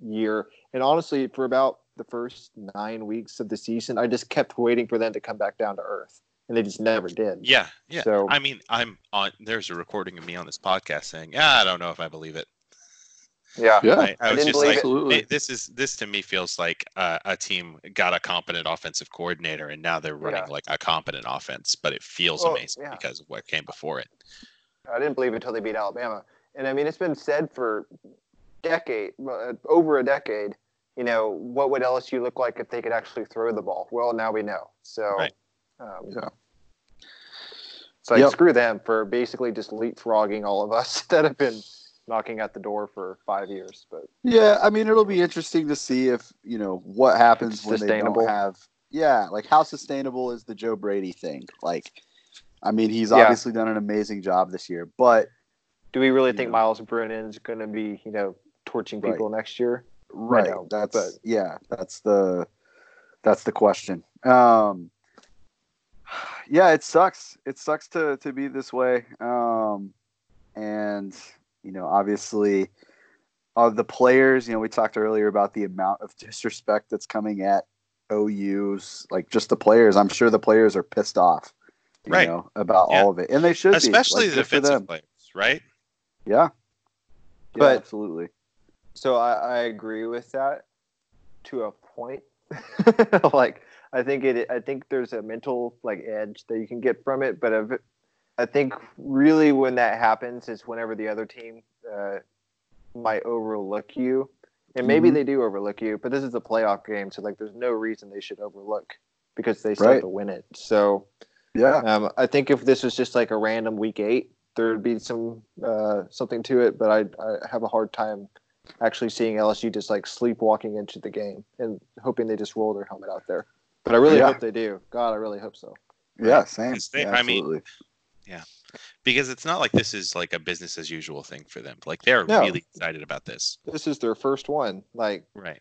Speaker 3: year. And honestly, for about the first nine weeks of the season, I just kept waiting for them to come back down to earth, and they just never did.
Speaker 1: Yeah, yeah.
Speaker 3: So-
Speaker 1: I mean, I'm on. There's a recording of me on this podcast saying, "Ah, I don't know if I believe it."
Speaker 3: Yeah.
Speaker 2: Yeah,
Speaker 1: I, I
Speaker 3: I
Speaker 1: was
Speaker 3: didn't
Speaker 1: just
Speaker 3: believe
Speaker 1: like,
Speaker 3: it.
Speaker 1: "This is this to me feels like uh, a team got a competent offensive coordinator, and now they're running
Speaker 3: Yeah.
Speaker 1: like a competent offense, but it feels
Speaker 3: Well,
Speaker 1: amazing
Speaker 3: yeah.
Speaker 1: because of what came before it."
Speaker 3: I didn't believe it until they beat Alabama. And I mean, it's been said for decade, uh, over a decade. You know, what would LSU look like if they could actually throw the ball? Well, now we know. So,
Speaker 1: Right.
Speaker 3: um,
Speaker 2: Yeah.
Speaker 3: it's like
Speaker 2: Yep.
Speaker 3: screw them for basically just leapfrogging all of us that have been knocking at the door for five years. But
Speaker 2: Yeah, I mean, it'll be interesting to see if you know what happens
Speaker 3: It's
Speaker 2: when they don't have. Yeah, like how sustainable is the Joe Brady thing? Like, I mean, he's
Speaker 3: Yeah.
Speaker 2: obviously done an amazing job this year, but
Speaker 3: do we really think
Speaker 2: know.
Speaker 3: Myles Brennan's going to be, you know, torching
Speaker 2: Right.
Speaker 3: people next year?
Speaker 2: right,
Speaker 3: know,
Speaker 2: that's
Speaker 3: but-
Speaker 2: yeah, that's the that's the question. Um, yeah, it sucks. It sucks to to be this way. Um, and you know, obviously, uh, the players. You know, we talked earlier about the amount of disrespect that's coming at OU's, like just the players. I'm sure the players are pissed off, you
Speaker 1: Right.
Speaker 2: know, about
Speaker 1: Yeah.
Speaker 2: all of it, and they should
Speaker 1: Especially
Speaker 2: be.
Speaker 1: the
Speaker 2: Like, good for
Speaker 1: defensive players, right?
Speaker 2: Yeah, yeah,
Speaker 3: But-
Speaker 2: absolutely.
Speaker 3: So I, I agree with that to a point. like I think it. I think there's a mental like edge that you can get from it, but if I think really when that happens is whenever the other team uh, might overlook you, and maybe
Speaker 2: Mhm.
Speaker 3: they do overlook you. But this is a playoff game, so like there's no reason they should overlook because they still have to win it. So
Speaker 2: Yeah,
Speaker 3: um, I think if this was just like a random week eight, there'd be some uh, something to it. But I, I have a hard time actually seeing LSU just like sleepwalking into the game and hoping they just roll their helmet out there. But I really
Speaker 2: Yeah.
Speaker 3: hope they do. God, I really hope so.
Speaker 2: Yeah, same.
Speaker 1: They-
Speaker 2: Yeah,
Speaker 1: I mean,
Speaker 2: yeah,
Speaker 1: because it's not like this is like a business as usual thing for them. Like they're
Speaker 3: No.
Speaker 1: really excited about this.
Speaker 3: This is their first one. Like
Speaker 1: Right.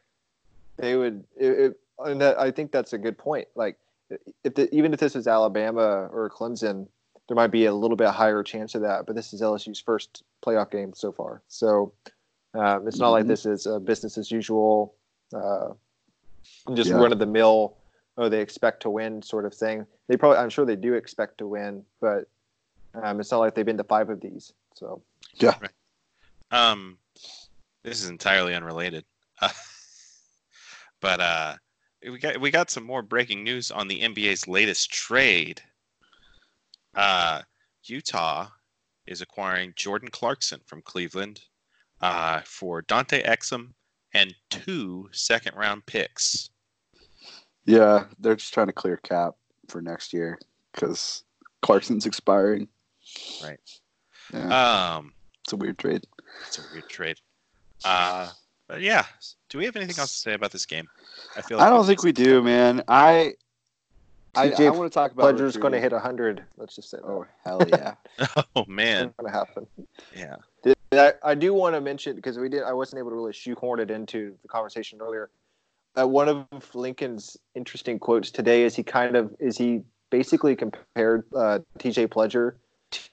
Speaker 3: they would, it, it, and that, I think that's a good point. Like if the, even if this is Alabama or Clemson, there might be a little bit higher chance of that. But this is LSU's first playoff game so far, so um, it's not like
Speaker 2: Mhm.
Speaker 3: this is a business as usual, uh, just
Speaker 2: Yeah.
Speaker 3: run of the mill. Oh, they expect to win, sort of thing. They probably, I'm sure they do expect to win, but um, it's not like they've been to five of these. So yeah.
Speaker 1: Um, this is entirely unrelated. Uh, but uh, we got we got some more breaking news on the NBA's latest trade. Uh, Utah is acquiring Jordan Clarkson from Cleveland uh, for Dante Exum and two second round picks.
Speaker 2: Yeah, they're just trying to clear cap for next year because Clarkson's expiring.
Speaker 1: Right.
Speaker 2: Yeah,
Speaker 1: Um,
Speaker 2: it's a weird trade.
Speaker 1: it's a weird trade. Uh, but yeah, do we have anything else to say about this game? I feel.
Speaker 2: Like I don't think we do, man. I I,
Speaker 3: TJ
Speaker 2: I want to talk about
Speaker 3: Pledger's going to
Speaker 2: recruiting.
Speaker 3: hit hundred. Let's just say that.
Speaker 2: Oh hell yeah!
Speaker 1: Oh man,
Speaker 3: It's going to happen.
Speaker 1: yeah.
Speaker 3: I, I do want to mention because we did. I wasn't able to really shoehorn it into the conversation earlier. Uh, one of Lincoln's interesting quotes today is he kind of is he basically compared uh, T.J. Pledger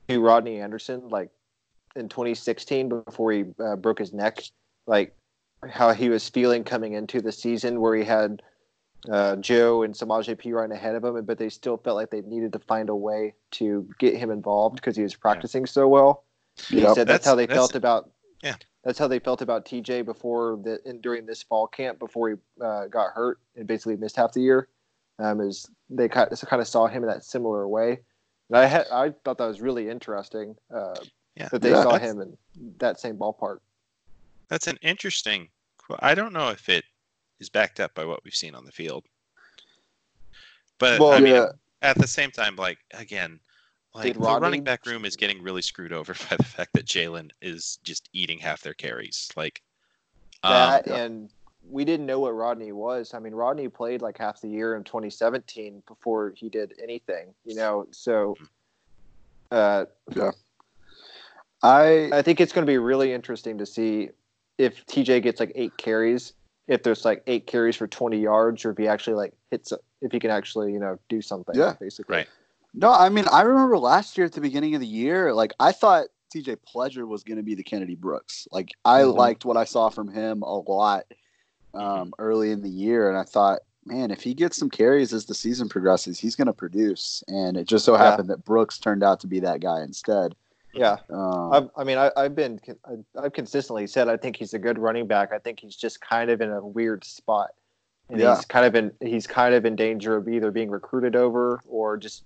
Speaker 3: to Rodney Anderson, like in 2016 before he uh, broke his neck, like how he was feeling coming into the season where he had uh, Joe and Samaje P right ahead of him, but they still felt like they needed to find a way to get him involved because he was practicing so well. He
Speaker 2: Yep.
Speaker 3: said that's,
Speaker 1: That's-
Speaker 3: how they
Speaker 1: that's-
Speaker 3: felt about.
Speaker 1: yeah.
Speaker 3: That's how they felt about TJ before the in, during this fall camp before he uh, got hurt and basically missed half the year. Um, is they kind of, kind of saw him in that similar way. And I had I thought that was really interesting. Uh,
Speaker 1: Yeah.
Speaker 3: that they
Speaker 2: Yeah,
Speaker 3: saw him in that same ballpark.
Speaker 1: That's an interesting. I don't know if it is backed up by what we've seen on the field, but
Speaker 3: Well,
Speaker 1: I mean,
Speaker 2: yeah.
Speaker 1: at the same time, like again, like
Speaker 3: Did
Speaker 1: the
Speaker 3: Rodney-
Speaker 1: running back room is getting really screwed over by the fact that Jalen is just eating half their carries. Like, um,
Speaker 3: That and we didn't know what Rodney was. I mean, Rodney played like half the year in 2017 before he did anything. You know, so. Uh,
Speaker 2: I
Speaker 3: I think it's going to be really interesting to see if TJ gets like eight carries, if there's like eight carries for 20 yards, or if he actually like hits, if he can actually you know do something.
Speaker 2: Yeah.
Speaker 3: basically.
Speaker 1: Right.
Speaker 2: no, I mean I remember last year at the beginning of the year, like I thought T.J. Pledger was going to be the Kennedy Brooks. Like I
Speaker 3: Mhm.
Speaker 2: liked what I saw from him a lot um, early in the year, and I thought, man, if he gets some carries as the season progresses, he's going to produce. And it just so
Speaker 3: Yeah.
Speaker 2: happened that Brooks turned out to be that guy instead.
Speaker 3: Yeah.
Speaker 2: Um,
Speaker 3: I've, I mean, I, I've been, I- I've consistently said I think he's a good running back. I think he's just kind of in a weird spot, and
Speaker 2: Yeah.
Speaker 3: he's kind of in, he's kind of in danger of either being recruited over or just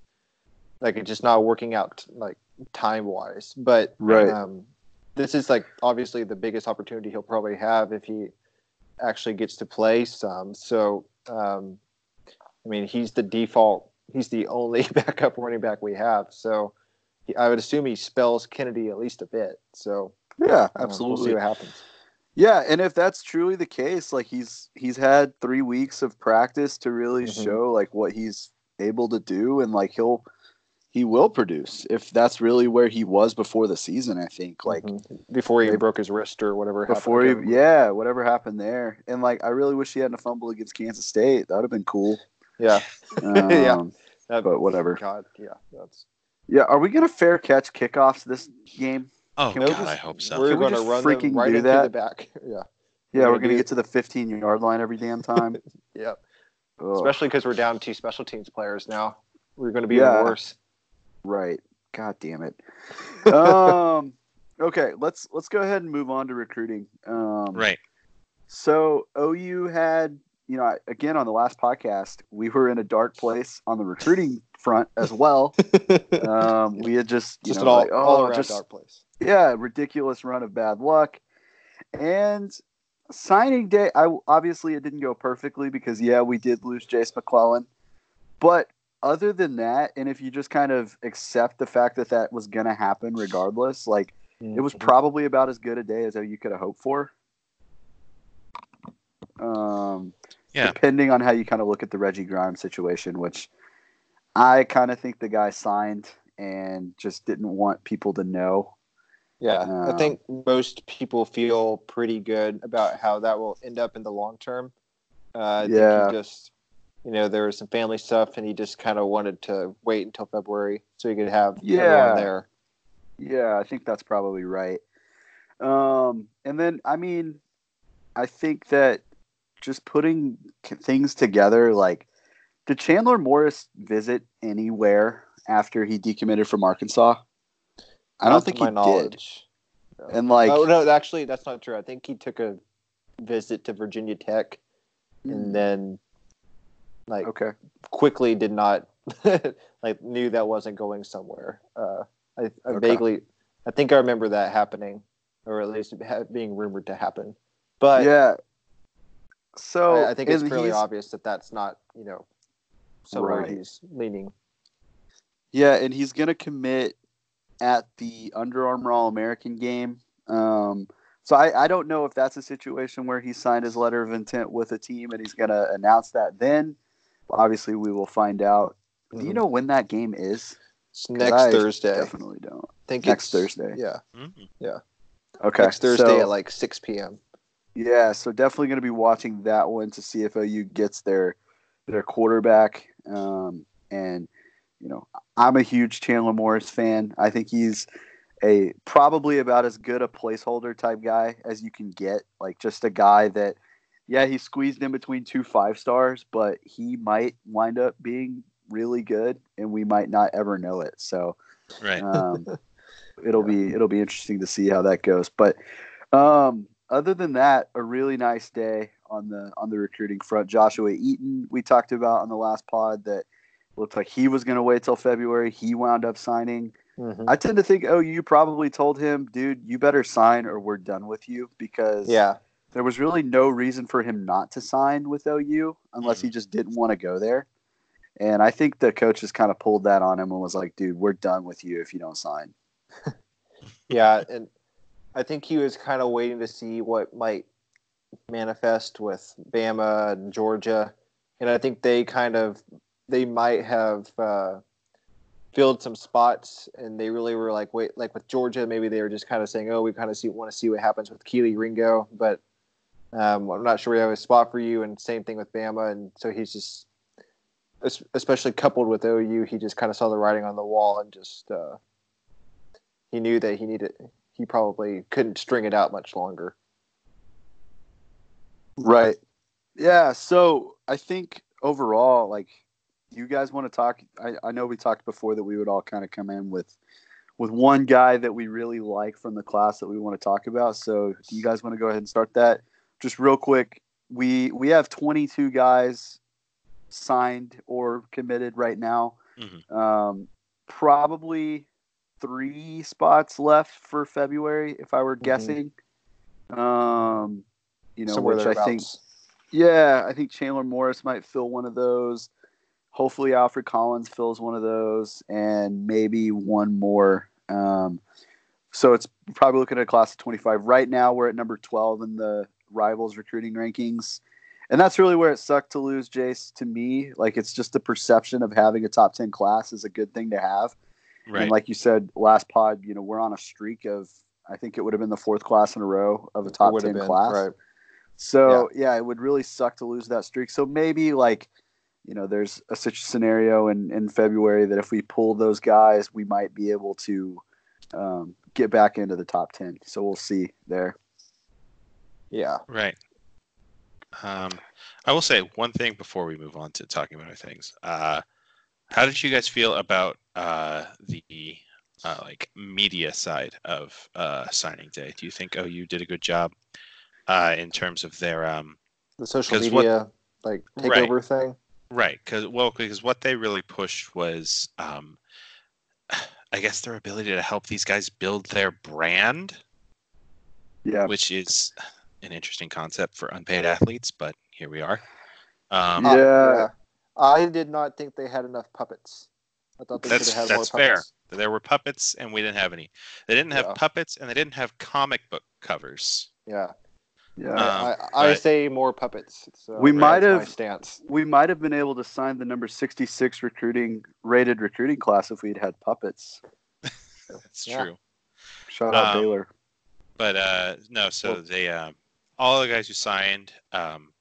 Speaker 3: like it's just not working out like time wise. But
Speaker 2: Right.
Speaker 3: um, this is like obviously the biggest opportunity he'll probably have if he actually gets to play some. So, um, I mean, he's the default. He's the only backup running back we have. So, he, I would assume he spells Kennedy at least a bit. So,
Speaker 2: yeah,
Speaker 3: um, We'll
Speaker 2: absolutely.
Speaker 3: see what happens.
Speaker 2: Yeah, and if that's truly the case, like he's he's had three weeks of practice to really
Speaker 3: Mhm.
Speaker 2: show like what he's able to do, and like he'll he will produce if that's really where he was before the season. I think like
Speaker 3: Mhm. before he
Speaker 2: they-
Speaker 3: broke his wrist or whatever.
Speaker 2: before he yeah whatever happened there, and like I really wish he hadn't fumbled against Kansas State. That would have been cool.
Speaker 3: yeah,
Speaker 2: Um,
Speaker 3: Yeah. That-
Speaker 2: but whatever.
Speaker 3: God, yeah, that's.
Speaker 2: Yeah, are we gonna fair catch kickoffs this game?
Speaker 1: oh
Speaker 2: Can
Speaker 1: god,
Speaker 2: just-
Speaker 1: I hope so.
Speaker 3: We're
Speaker 2: Can
Speaker 3: going to
Speaker 2: just
Speaker 3: run
Speaker 2: freaking
Speaker 3: them right
Speaker 2: do
Speaker 3: into
Speaker 2: that?
Speaker 3: the back. Yeah,
Speaker 2: Yeah,
Speaker 3: gonna
Speaker 2: we're gonna
Speaker 3: do-
Speaker 2: get to the 15 yard line every damn time.
Speaker 3: yeah.
Speaker 2: Ugh.
Speaker 3: Especially because we're down two special teams players now. We're going to be
Speaker 2: Yeah.
Speaker 3: even worse.
Speaker 2: Right. God damn it. um, okay, let's let's go ahead and move on to recruiting. Um,
Speaker 1: Right.
Speaker 2: So OU had, you know, again on the last podcast, we were in a dark place on the recruiting front as well. Um, we had just, you
Speaker 3: just
Speaker 2: know,
Speaker 3: an all,
Speaker 2: like,
Speaker 3: all
Speaker 2: oh,
Speaker 3: around
Speaker 2: just
Speaker 3: dark place.
Speaker 2: yeah, ridiculous run of bad luck. And signing day, I obviously it didn't go perfectly because yeah, we did lose Jase McClellan. But other than that, and if you just kind of accept the fact that that was going to happen regardless, like it was
Speaker 3: Mhm.
Speaker 2: probably about as good a day as you could have hoped for. Um,
Speaker 1: Yeah.
Speaker 2: Depending on how you kind of look at the Reggie Grimes situation, which I kind of think the guy signed and just didn't want people to know.
Speaker 3: Yeah,
Speaker 2: Uh,
Speaker 3: I think most people feel pretty good about how that will end up in the long term. Uh,
Speaker 2: Yeah.
Speaker 3: just, you know, there was some family stuff, and he just kind of wanted to wait until February so he could have
Speaker 2: Yeah.
Speaker 3: everyone there.
Speaker 2: Yeah, I think that's probably right. Um, and then, I mean, I think that just putting things together, like, did Chandler Morris visit anywhere after he decommitted from Arkansas? I
Speaker 3: Not
Speaker 2: don't think
Speaker 3: my
Speaker 2: he
Speaker 3: knowledge.
Speaker 2: did. And like,
Speaker 3: oh no, actually, that's not true. I think he took a visit to Virginia Tech, and then like
Speaker 2: okay,
Speaker 3: quickly did not like knew that wasn't going somewhere. Uh, I, I
Speaker 2: Okay.
Speaker 3: vaguely, I think I remember that happening, or at least being rumored to happen. But
Speaker 2: yeah. So
Speaker 3: I, I think it's fairly obvious that that's not you know somewhere
Speaker 2: Right.
Speaker 3: he's leaning.
Speaker 2: Yeah, and he's gonna commit at the Under Armour All American game. Um, so I, I don't know if that's a situation where he signed his letter of intent with a team and he's gonna announce that then. Obviously, we will find out. Do you
Speaker 3: Mhm.
Speaker 2: know when that game is?
Speaker 3: It's
Speaker 2: 'Cause
Speaker 3: next
Speaker 2: I
Speaker 3: Thursday.
Speaker 2: Definitely don't.
Speaker 3: I think
Speaker 2: next
Speaker 3: it's-
Speaker 2: Thursday.
Speaker 3: Yeah,
Speaker 1: Mhm.
Speaker 2: Okay.
Speaker 3: next Thursday
Speaker 2: so-
Speaker 3: at like six p.m.
Speaker 2: Yeah, so definitely going to be watching that one to see if OU gets their their quarterback. Um, and you know, I'm a huge Chandler Morris fan. I think he's a probably about as good a placeholder type guy as you can get. Like just a guy that, yeah, he squeezed in between two five stars, but he might wind up being really good, and we might not ever know it. So
Speaker 1: Right.
Speaker 2: um, it'll be it'll be interesting to see how that goes. But um, other than that, a really nice day on the on the recruiting front. Joshua Eaton, we talked about on the last pod that looked like he was going to wait till February. He wound up signing.
Speaker 3: Mhm.
Speaker 2: I tend to think, oh, you probably told him, dude, you better sign or we're done with you because
Speaker 3: Yeah,
Speaker 2: there was really no reason for him not to sign with OU unless he just didn't want to go there. And I think the coaches kind of pulled that on him and was like, dude, we're done with you if you don't sign.
Speaker 3: yeah, and I think he was kind of waiting to see what might manifest with Bama and Georgia, and I think they kind of they might have uh, filled some spots, and they really were like wait like with Georgia maybe they were just kind of saying oh we kind of see want to see what happens with Kelee Ringo, but um, I'm not sure we have a spot for you, and same thing with Bama, and so he's just especially coupled with OU, he just kind of saw the writing on the wall and just uh, he knew that he needed he probably couldn't string it out much longer.
Speaker 2: Right. Yeah. So I think overall, like, you guys want to talk? I, I know we talked before that we would all kind of come in with with one guy that we really like from the class that we want to talk about. So do you guys want to go ahead and start that? Just real quick, we we have 22 guys signed or committed right now.
Speaker 1: Mhm.
Speaker 2: Um, probably three spots left for February, if I were
Speaker 3: Mhm.
Speaker 2: guessing. Um, you know,
Speaker 3: Somewhere
Speaker 2: which I think yeah, I think Chandler Morris might fill one of those. Hopefully, Alfred Collins fills one of those, and maybe one more. Um, so it's probably looking at a class of 25. Right now, we're at number 12 in the rivals recruiting rankings. And that's really where it sucked to lose, Jase, to me. Like, it's just the perception of having a top 10 class is a good thing to have.
Speaker 1: Right.
Speaker 2: And like you said last pod, you know, we're on a streak of, I think it would have been the fourth class in a row of a top 10
Speaker 3: been,
Speaker 2: class.
Speaker 3: right?
Speaker 2: So yeah. it would really suck to lose that streak. So maybe like, you know, there's a such scenario in in February that if we pull those guys, we might be able to um, get back into the top ten. So we'll see there.
Speaker 3: Yeah.
Speaker 1: Right. Um, I will say one thing before we move on to talking about other things. Uh, how did you guys feel about uh, the uh, like media side of uh, signing day? Do you think OU did a good job uh, in terms of their um,
Speaker 3: The social
Speaker 1: 'Cause what-
Speaker 3: media like
Speaker 1: Right.
Speaker 3: takeover thing.
Speaker 1: right? Because well, because what they really pushed was, um, I guess, their ability to help these guys build their brand.
Speaker 2: Yeah.
Speaker 1: which is an interesting concept for unpaid athletes, but here we are. Um,
Speaker 2: Yeah.
Speaker 3: Uh, I did not think they had enough puppets. I thought they should
Speaker 1: That's
Speaker 3: have had
Speaker 1: that's
Speaker 3: more
Speaker 1: fair.
Speaker 3: puppets.
Speaker 1: There were puppets, and we didn't have any. They didn't have
Speaker 3: Yeah.
Speaker 1: puppets, and they didn't have comic book covers.
Speaker 3: Yeah.
Speaker 2: Yeah.
Speaker 1: Um,
Speaker 3: I, I
Speaker 1: but-
Speaker 3: say more puppets. So
Speaker 2: We might have-
Speaker 3: stance.
Speaker 2: we might have been able to sign the number 66 recruiting rated recruiting class if we'd had puppets.
Speaker 1: That's
Speaker 3: Yeah.
Speaker 1: true.
Speaker 2: Shout out
Speaker 1: Um,
Speaker 2: Baylor.
Speaker 1: But uh, no, so
Speaker 3: Well-
Speaker 1: they um, all the guys who signed um,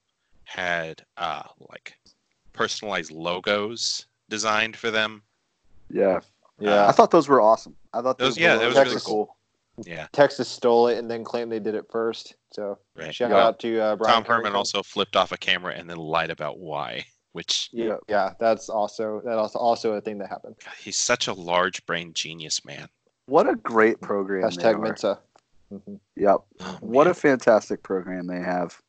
Speaker 1: had uh, like personalized logos designed for them.
Speaker 2: Yeah.
Speaker 3: Yeah,
Speaker 2: I thought those were awesome. I thought
Speaker 1: Those-
Speaker 2: those,
Speaker 1: yeah,
Speaker 2: were
Speaker 1: that was
Speaker 3: really
Speaker 1: cool.
Speaker 2: cool.
Speaker 1: Yeah,
Speaker 3: Texas stole it and then claimed they did it first. So
Speaker 1: right.
Speaker 3: shout
Speaker 2: Yeah.
Speaker 3: out to uh, Brian
Speaker 1: Tom Herman also flipped off a camera and then lied about why, which
Speaker 3: Yeah, yeah, that's also that's also also a thing that happened.
Speaker 1: he's such a large brain genius, man.
Speaker 2: What a great program.
Speaker 3: Hashtag
Speaker 2: are.
Speaker 3: Mensa. Mhm.
Speaker 2: Yep.
Speaker 1: Oh,
Speaker 2: What a fantastic program they have.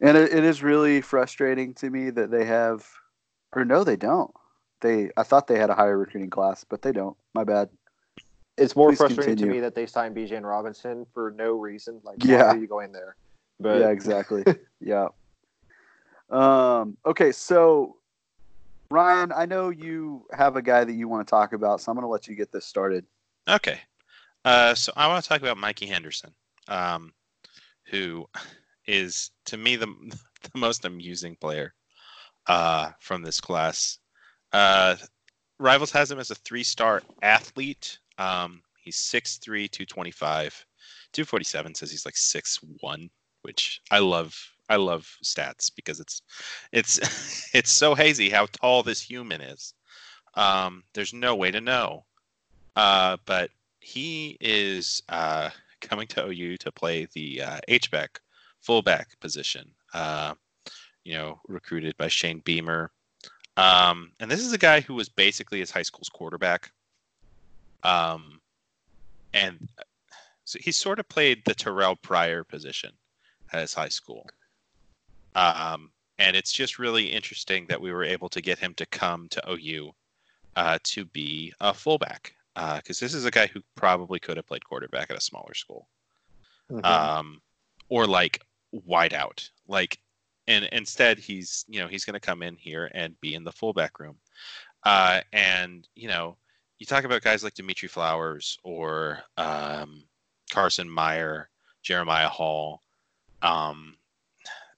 Speaker 2: And it, it is really frustrating to me that they have, or no, they don't. They, I thought they had a higher recruiting class, but they don't. My bad.
Speaker 3: It's more
Speaker 2: Please
Speaker 3: frustrating to me that they signed Bijan Robinson for no reason. Like,
Speaker 2: Yeah.
Speaker 3: why are you going there? But
Speaker 2: yeah, exactly. yeah. Um. Okay, so Ryan, I know you have a guy that you want to talk about, so I'm going to let you get this started.
Speaker 1: Okay. Uh, so I want to talk about Mikey Henderson, um, who is to me the, the most amusing player uh, from this class. Uh, Rivals has him as a three-star athlete. Um, he's 6'3", 225. 247 says he's like 6'1", which I love. I love stats because it's it's it's so hazy how tall this human is. Um, there's no way to know. Uh, but he is uh, coming to OU to play the uh, H-back fullback position. Uh, you know, recruited by Shane Beamer. Um, and this is a guy who was basically his high school's quarterback. Um, and so he sort of played the Terrell Pryor position at his high school. Um, and it's just really interesting that we were able to get him to come to OU uh, to be a fullback because this is a guy who probably could have played quarterback at a smaller school
Speaker 3: Mhm.
Speaker 1: um, or like wide out. Like, and instead he's you know he's going to come in here and be in the fullback room. Uh, and you know, you talk about guys like Dimitri Flowers or um, Carson Meier, Jeremiah Hall. Um,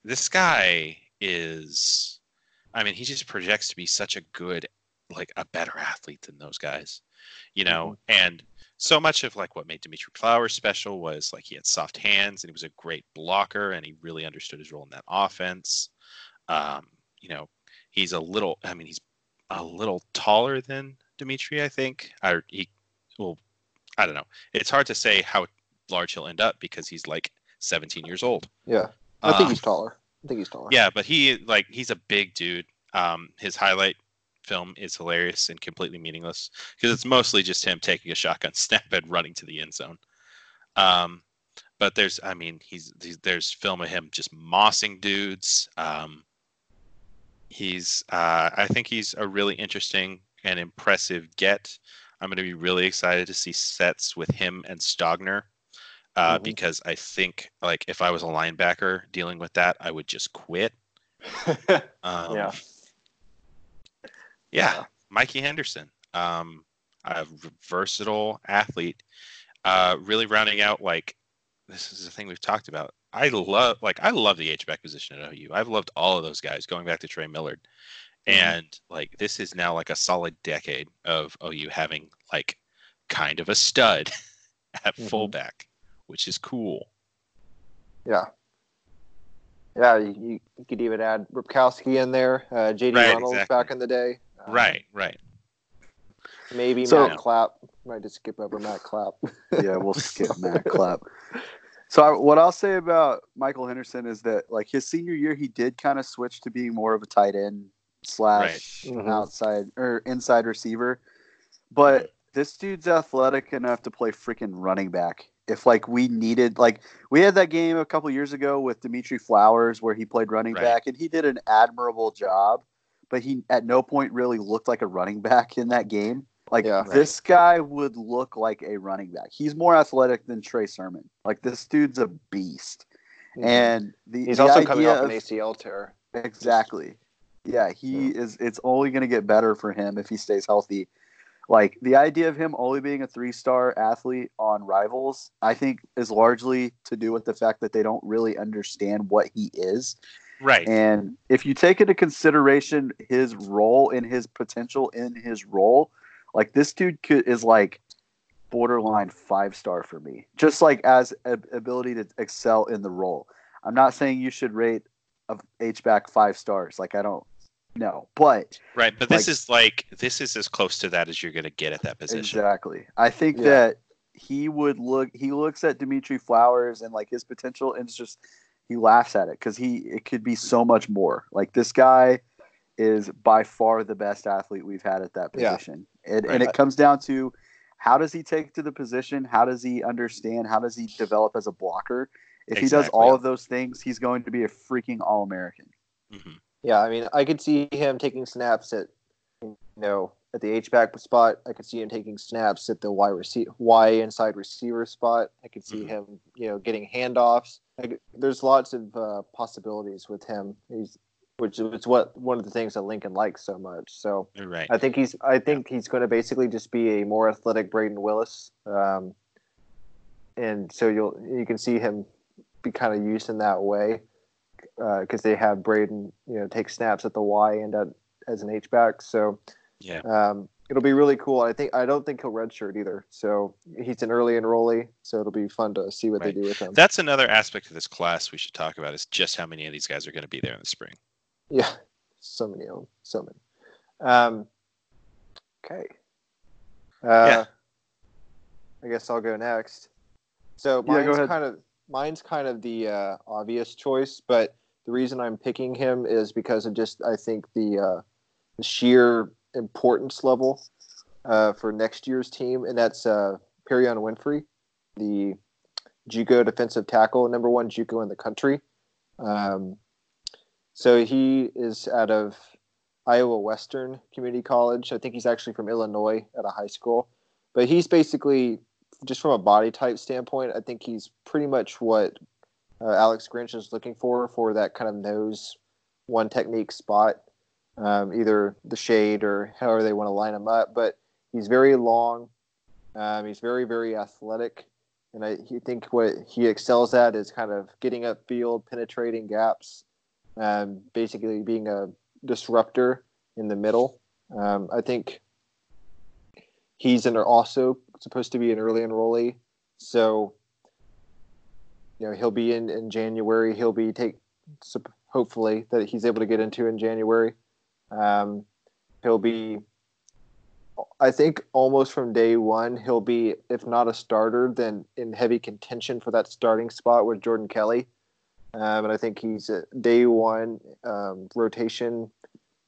Speaker 1: this guy is, I mean, he just projects to be such a good, like a better athlete than those guys, you know. And so much of like what made Dimitri Flowers special was like he had soft hands and he was a great blocker and he really understood his role in that offense. Um, you know, he's a little, I mean, he's a little taller than Dimitri, I think. I he, well, I don't know. It's hard to say how large he'll end up because he's like 17 years old.
Speaker 3: yeah, I think
Speaker 1: Uh,
Speaker 3: he's taller. I think he's taller.
Speaker 1: yeah, but he like he's a big dude. Um, his highlight film is hilarious and completely meaningless because it's mostly just him taking a shotgun snap and running to the end zone. Um, but there's, I mean, he's, he's there's film of him just mossing dudes. Um, he's, uh, I think he's a really interesting and impressive get. I'm going to be really excited to see sets with him and Stogner uh,
Speaker 3: Mhm.
Speaker 1: because I think like if I was a linebacker dealing with that, I would just quit. Um,
Speaker 3: yeah.
Speaker 1: yeah, Mikey Henderson, um, a versatile athlete, uh, really rounding out like this is the thing we've talked about. I love like I love the H back position at OU. I've loved all of those guys going back to Trey Millard. And like this is now like a solid decade of OU having like kind of a stud at
Speaker 3: Mhm.
Speaker 1: fullback, which is cool.
Speaker 3: Yeah. Yeah, you, you could even add Ripkowski in there, uh, JD
Speaker 1: Right,
Speaker 3: Reynolds
Speaker 1: exactly.
Speaker 3: back in the day. Uh,
Speaker 1: right, right.
Speaker 3: Maybe
Speaker 2: So-
Speaker 3: Matt Clapp. Might just skip over Matt Clapp.
Speaker 2: yeah, we'll skip Matt Clapp. So I, what I'll say about Michael Henderson is that like his senior year, he did kind of switch to being more of a tight end slash
Speaker 3: Right. Mhm.
Speaker 2: outside or inside receiver. But this dude's athletic enough to play freaking running back. If like we needed like we had that game a couple years ago with Dimitri Flowers where he played running
Speaker 1: Right.
Speaker 2: back and he did an admirable job, but he at no point really looked like a running back in that game. Like
Speaker 3: Yeah.
Speaker 2: this guy would look like a running back. He's more athletic than Trey Sermon. Like this dude's a beast. And the
Speaker 3: he's
Speaker 2: the
Speaker 3: also coming
Speaker 2: idea
Speaker 3: off an ACL tear.
Speaker 2: Exactly. Yeah, he is. It's only going to get better for him if he stays healthy. Like the idea of him only being a three star athlete on rivals, I think is largely to do with the fact that they don't really understand what he is.
Speaker 1: Right.
Speaker 2: And if you take into consideration his role and his potential in his role, like this dude could, is like borderline five star for me, just like as a, ability to excel in the role. I'm not saying you should rate a H back five stars. Like I don't know, but
Speaker 1: right. But this
Speaker 2: like-
Speaker 1: is like this is as close to that as you're going to get at that position.
Speaker 2: exactly. I think
Speaker 3: Yeah.
Speaker 2: that he would look. He looks at Dimitri Flowers and like his potential, and it's just he laughs at it because he it could be so much more. Like this guy is by far the best athlete we've had at that
Speaker 3: Yeah.
Speaker 2: position, and,
Speaker 1: Right.
Speaker 2: and it comes down to how does he take to the position? How does he understand? How does he develop as a blocker? If he does all of those things, he's going to be a freaking all American.
Speaker 1: hmm
Speaker 3: Yeah, I mean, I could see him taking snaps at, you know, at the H back spot. I could see him taking snaps at the Y receiver, Y inside receiver spot. I could see
Speaker 1: Mhm.
Speaker 3: him, you know, getting handoffs. I could- there's lots of uh, possibilities with him. He's, which is what one of the things that Lincoln likes so much. So
Speaker 1: Right.
Speaker 3: I think he's, I think he's going to basically just be a more athletic Brayden Willis. Um, and so you'll, you can see him be kind of used in that way because they have Brayden, you know, take snaps at the Y and at, as an H back. So
Speaker 1: Yeah.
Speaker 3: um, it'll be really cool. I think I don't think he'll redshirt either. So he's an early enrollee, so it'll be fun to see what
Speaker 1: Right.
Speaker 3: they do with him.
Speaker 1: That's another aspect of this class we should talk about is just how many of these guys are going to be there in the spring.
Speaker 3: yeah, so many of them, so many. Um, okay. Uh,
Speaker 1: Yeah.
Speaker 3: I guess I'll go next. So
Speaker 2: Yeah,
Speaker 3: mine's
Speaker 2: ahead.
Speaker 3: kind of mine's kind of the uh, obvious choice, but the reason I'm picking him is because of just I think the, uh, sheer importance level uh, for next year's team, and that's uh, Perion Winfrey, the JUCO defensive tackle, number one JUCO in the country. Um, so he is out of Iowa Western Community College. I think he's actually from Illinois at a high school, but he's basically just from a body type standpoint. I think he's pretty much what uh, Alex Grinch is looking for for that kind of nose one technique spot, um, either the shade or however they want to line him up. But he's very long. Um, he's very very athletic, and I think what he excels at is kind of getting upfield, penetrating gaps, um, basically being a disruptor in the middle. Um, I think he's an, also supposed to be an early enrollee, so you know he'll be in in January. He'll be take hopefully that he's able to get into in January. Um, he'll be, I think, almost from day one. He'll be, if not a starter, then in heavy contention for that starting spot with Jordan Kelley. Um, and I think he's a day one um, rotation,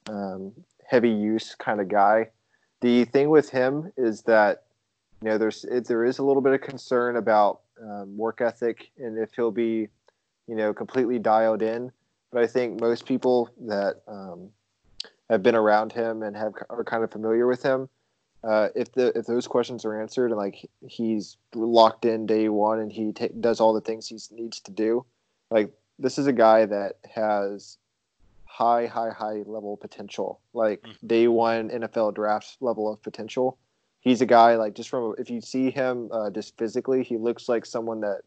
Speaker 3: um, heavy use kind of guy. The thing with him is that you know there's there is a little bit of concern about um, work ethic and if he'll be you know completely dialed in. But I think most people that um, have been around him and have are kind of familiar with him, uh, if the if those questions are answered and like he's locked in day one and he ta- does all the things he needs to do, like this is a guy that has high high high level potential, like
Speaker 1: Mhm.
Speaker 3: day one NFL draft level of potential. He's a guy like just from if you see him uh, just physically, he looks like someone that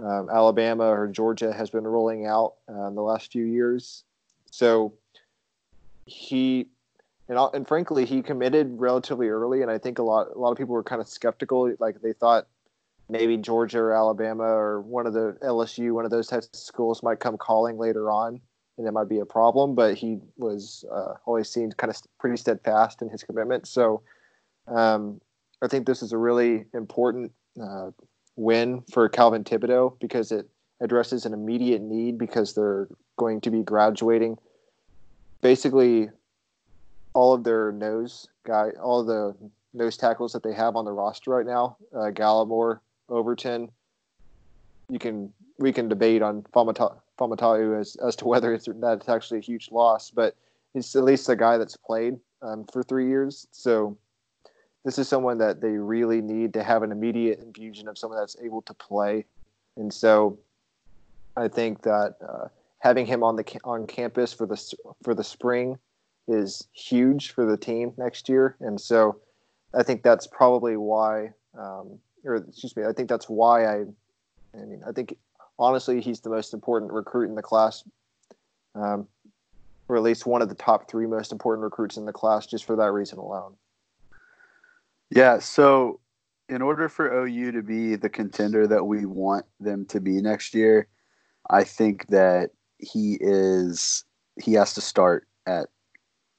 Speaker 3: um, Alabama or Georgia has been rolling out uh, the last few years. So he and and frankly, he committed relatively early, and I think a lot a lot of people were kind of skeptical. Like they thought maybe Georgia or Alabama or one of the LSU, one of those types of schools might come calling later on, and it might be a problem. But he was uh, always seemed kind of pretty steadfast in his commitment. So um, I think this is a really important uh, win for Calvin Thibodeaux because it addresses an immediate need because they're going to be graduating basically all of their nose guy, all the nose tackles that they have on the roster right now, uh, Gallimore, Overton. You can we can debate on Famata- Faamatau as as to whether it's that's actually a huge loss, but it's at least a guy that's played um, for three years. So this is someone that they really need to have an immediate infusion of someone that's able to play, and so I think that uh, having him on the on campus for the for the spring is huge for the team next year, and so I think that's probably why, um, or excuse me, I think that's why I, I mean, I think honestly he's the most important recruit in the class, um, or at least one of the top three most important recruits in the class, just for that reason alone.
Speaker 2: Yeah. So, in order for OU to be the contender that we want them to be next year, I think that he is he has to start at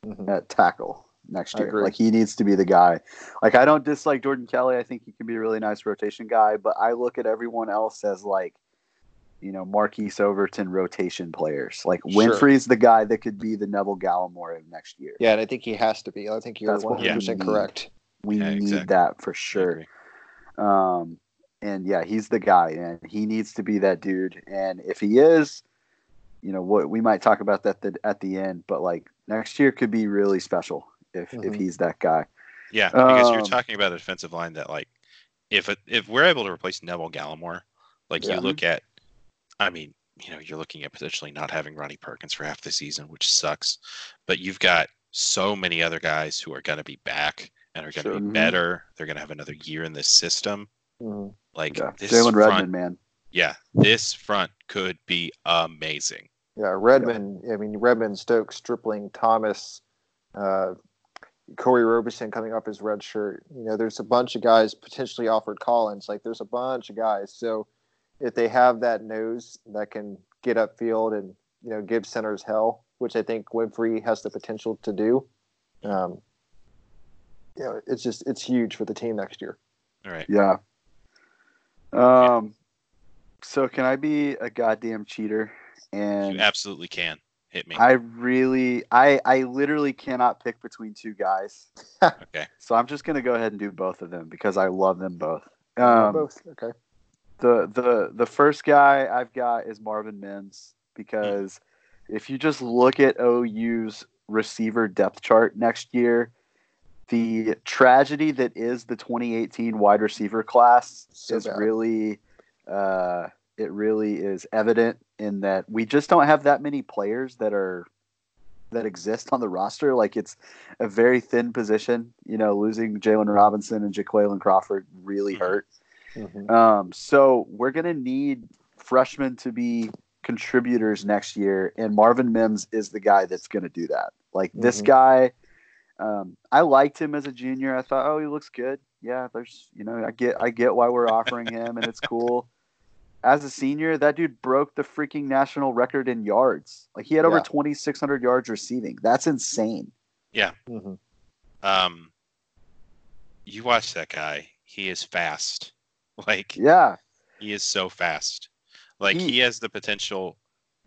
Speaker 3: Mhm.
Speaker 2: at tackle next year. Like he needs to be the guy. Like I don't dislike Jordan Kelley. I think he can be a really nice rotation guy, but I look at everyone else as like you know, Marquise Overton rotation players. Like
Speaker 3: Sure.
Speaker 2: Winfrey's the guy that could be the Neville Gallimore of next year.
Speaker 3: Yeah, and I think he has to be. I think you're 100 percent
Speaker 2: we
Speaker 3: correct.
Speaker 2: We
Speaker 1: Yeah,
Speaker 2: need
Speaker 1: exactly.
Speaker 2: that for sure. Um, and yeah, he's the guy, and he needs to be that dude. And if he is, you know, what we might talk about that the, at the end, but like next year could be really special if if
Speaker 3: Mhm.
Speaker 2: he's that guy.
Speaker 1: Yeah, because you're
Speaker 2: Um,
Speaker 1: talking about a defensive line that, like, if it, if we're able to replace Neville Gallimore, like
Speaker 3: Yeah.
Speaker 1: you look at, I mean, you know, you're looking at potentially not having Ronnie Perkins for half the season, which sucks. But you've got so many other guys who are going to be back and are going to
Speaker 3: Sure.
Speaker 1: be better. They're going to have another year in this system.
Speaker 3: Mhm.
Speaker 1: Like
Speaker 2: Yeah,
Speaker 1: this
Speaker 2: Jalen
Speaker 1: front,
Speaker 2: Redmond, man.
Speaker 1: yeah, this front could be amazing.
Speaker 3: Yeah, Redmond. I mean, Redmond, Stokes, Stripling, Thomas, uh, Corey Roberson coming off his red shirt. You know, there's a bunch of guys potentially Alfred Collins. Like, there's a bunch of guys. So, if they have that nose that can get upfield and you know give centers hell, which I think Winfrey has the potential to do, um, you know, it's just it's huge for the team next year.
Speaker 1: All right.
Speaker 2: Yeah. Um. So can I be a goddamn cheater? And
Speaker 1: You absolutely can. Hit me.
Speaker 2: I really, I, I literally cannot pick between two guys.
Speaker 1: Okay.
Speaker 2: So I'm just gonna go ahead and do both of them because I love them both. Um,
Speaker 3: both okay.
Speaker 2: the the the first guy I've got is Marvin Mims because if you just look at OU's receiver depth chart next year, the tragedy that is the 2018 wide receiver class
Speaker 3: So
Speaker 2: is
Speaker 3: bad.
Speaker 2: really uh, it really is evident in that we just don't have that many players that are that exist on the roster. Like it's a very thin position. You know, losing Jalen Robinson and Jaquayln Crawford really
Speaker 1: Mhm.
Speaker 2: hurt.
Speaker 3: Mhm.
Speaker 2: Um, so we're gonna need freshmen to be contributors next year, and Marvin Mims is the guy that's gonna do that. Like this
Speaker 3: Mhm.
Speaker 2: guy, um, I liked him as a junior. I thought, oh, he looks good. Yeah, there's, you know, I get, I get why we're offering him, and it's cool. As a senior, that dude broke the freaking national record in yards. Like he had over
Speaker 3: Yeah.
Speaker 2: 2,600 yards receiving. That's insane. Yeah.
Speaker 3: Mhm.
Speaker 1: Um, you watch that guy. He is fast. Like
Speaker 2: Yeah,
Speaker 1: he is so fast. Like
Speaker 2: He-
Speaker 1: he, has the potential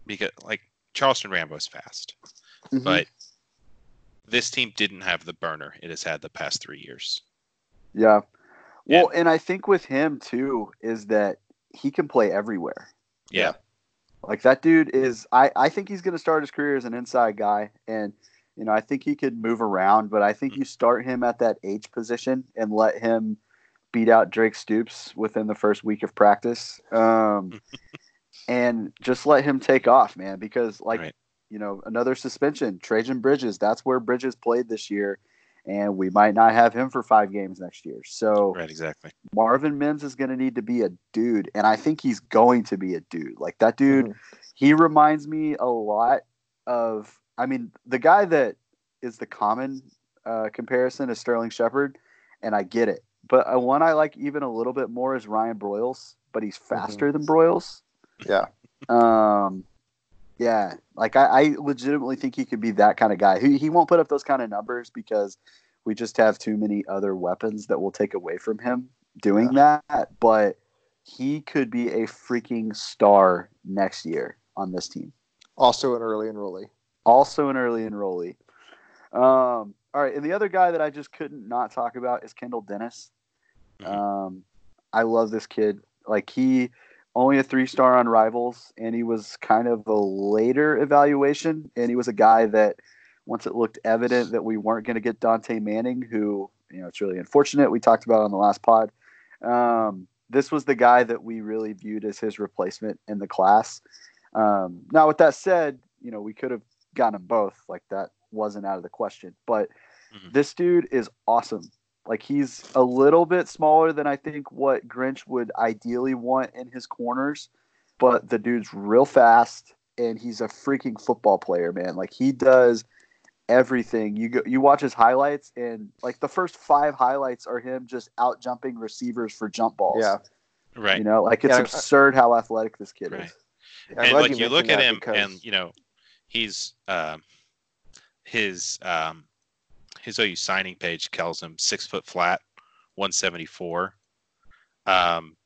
Speaker 1: because like Charleston Rambo's fast,
Speaker 2: Mhm.
Speaker 1: but this team didn't have the burner it has had the past three years.
Speaker 2: Yeah. Well, and I think with him too is that he can play everywhere.
Speaker 1: Yeah.
Speaker 2: Like that dude is I I think he's going to start his career as an inside guy and you know, I think he could move around, but I think you start him at that H position and let him beat out Drake Stoops within the first week of practice. Um and just let him take off, man, because like
Speaker 1: Right.
Speaker 2: You know, another suspension, Trejan Bridges, that's where Bridges played this year and we might not have him for 5 games next year. So
Speaker 1: Right, exactly.
Speaker 2: Marvin Mims is going to need to be a dude, and I think he's going to be a dude. Like that dude,
Speaker 3: Mhm.
Speaker 2: he reminds me a lot of. I mean, the guy that is the common uh, comparison is Sterling Shepard, and I get it. But uh, one I like even a little bit more is Ryan Broyles, but he's faster than Broyles.
Speaker 3: Yeah.
Speaker 2: Um, yeah, like I, I legitimately think he could be that kind of guy. He he won't put up those kind of numbers because we just have too many other weapons that will take away from him doing that. But he could be a freaking star next year on this team.
Speaker 3: Also an early enrollee.
Speaker 2: Also an early enrollee. Um, all right, and the other guy that I just couldn't not talk about is Kendall Dennis.
Speaker 1: Mhm.
Speaker 2: Um, I love this kid. Like he only a three star on Rivals, and he was kind of a later evaluation, and he was a guy that once it looked evident that we weren't going to get Dante Manning, who you know it's really unfortunate. We talked about on the last pod. Um, this was the guy that we really viewed as his replacement in the class. Um, now, with that said, you know we could have gotten them both. Like that wasn't out of the question. But
Speaker 1: Mhm.
Speaker 2: this dude is awesome. Like he's a little bit smaller than I think what Grinch would ideally want in his corners, but the dude's real fast and he's a freaking football player, man. Like he does everything. You go, you watch his highlights and like the first 5 highlights are him just out jumping receivers for jump balls.
Speaker 3: Yeah.
Speaker 1: Right.
Speaker 2: You know, like it's
Speaker 3: Yeah, I-
Speaker 2: absurd how athletic this kid
Speaker 1: Right.
Speaker 2: is.
Speaker 3: I'm
Speaker 1: and like you, look at him
Speaker 3: because-
Speaker 1: and you know he's um his um his OU signing page tells him six foot flat 174 um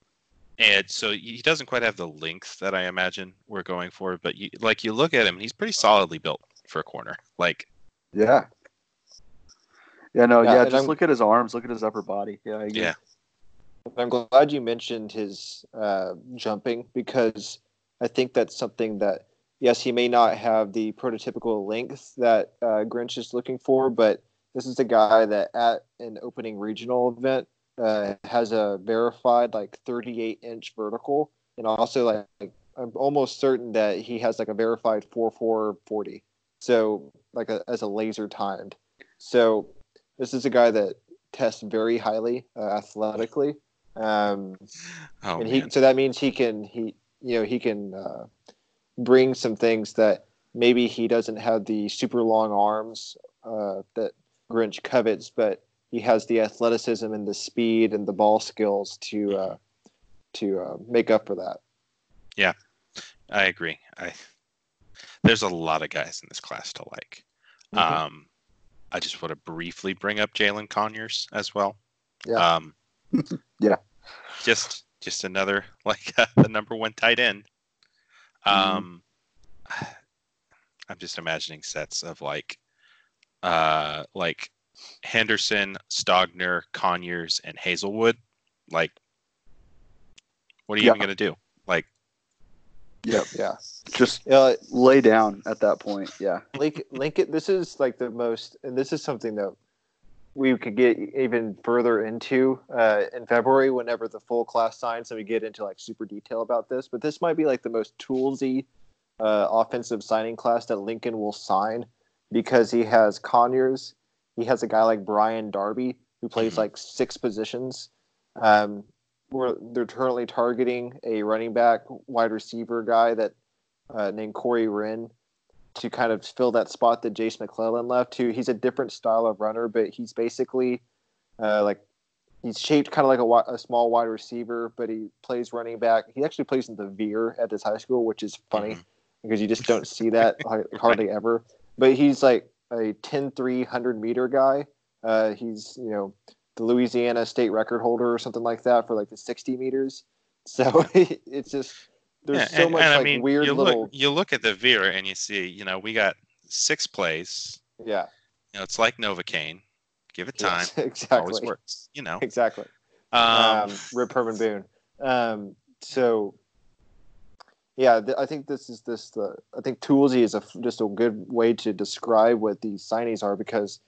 Speaker 1: and so he doesn't quite have the length that I imagine we're going for but you like you look at him he's pretty solidly built for a corner like
Speaker 2: Yeah. Yeah, no,
Speaker 3: Yeah,
Speaker 2: yeah, just
Speaker 3: I'm-
Speaker 2: look at his arms, look at his upper body. Yeah, I agree.
Speaker 1: Yeah.
Speaker 3: I'm glad you mentioned his uh, jumping because I think that's something that, yes, he may not have the prototypical length that uh, Grinch is looking for, but this is a guy that at an opening regional event uh, has a verified like 38 inch vertical, and also like, like I'm almost certain that he has like a verified 4440. So like a, as a laser timed. So this is a guy that tests very highly uh, athletically. Um,
Speaker 1: oh
Speaker 3: and he
Speaker 1: man.
Speaker 3: so that means he can he you know he can uh, bring some things that maybe he doesn't have the super long arms uh, that Grinch covets, but he has the athleticism and the speed and the ball skills to uh, to uh, make up for that.
Speaker 1: Yeah, I agree I there's a lot of guys in this class to like
Speaker 3: Mhm.
Speaker 1: Um, I just want to briefly bring up Jalin Conyers as well.
Speaker 3: Yeah.
Speaker 1: Um,
Speaker 2: Yeah.
Speaker 1: Just just another like uh, the number one tight end. Um, I'm just imagining sets of like, uh, like Henderson, Stogner, Conyers, and Haselwood. Like, what are you
Speaker 2: Yeah.
Speaker 1: even gonna do? Like,
Speaker 2: Yep.
Speaker 3: Yeah,
Speaker 2: Just
Speaker 3: uh,
Speaker 2: lay down at that point. Yeah.
Speaker 3: link link it. This is like the most, and this is something that we could get even further into uh, in February whenever the full class signs and we get into like super detail about this. But this might be like the most toolsy uh, offensive signing class that Lincoln will sign because he has Conyers, he has a guy like Brian Darby who plays
Speaker 1: Mhm.
Speaker 3: like six positions. Um, we're, they're currently targeting a running back, wide receiver guy that uh, named Corey Wren to kind of fill that spot that Jase McClellan left. To he's a different style of runner, but he's basically uh, like he's shaped kind of like a, a small wide receiver, but he plays running back. He actually plays in the veer at his high school, which is funny
Speaker 1: Mhm.
Speaker 3: because you just don't see that har- hardly ever. But he's like a 10 300 meter guy. Uh, he's, you know, the Louisiana state record holder or something like that for like the 60 meters. So it's just, there's
Speaker 1: Yeah,
Speaker 3: so
Speaker 1: and-
Speaker 3: much
Speaker 1: and I
Speaker 3: like
Speaker 1: mean,
Speaker 3: weird
Speaker 1: you
Speaker 3: little,
Speaker 1: Look, you look at the Veer and you see, you know, we got six plays.
Speaker 3: yeah,
Speaker 1: You know, it's like Novocaine. Give it time.
Speaker 3: yes,
Speaker 1: Always works. You know.
Speaker 3: Exactly.
Speaker 1: Um,
Speaker 3: um, Rip Herman Boone. Um, so, yeah, th- I think this is this. The I think Toolsy is a just a good way to describe what these signings are because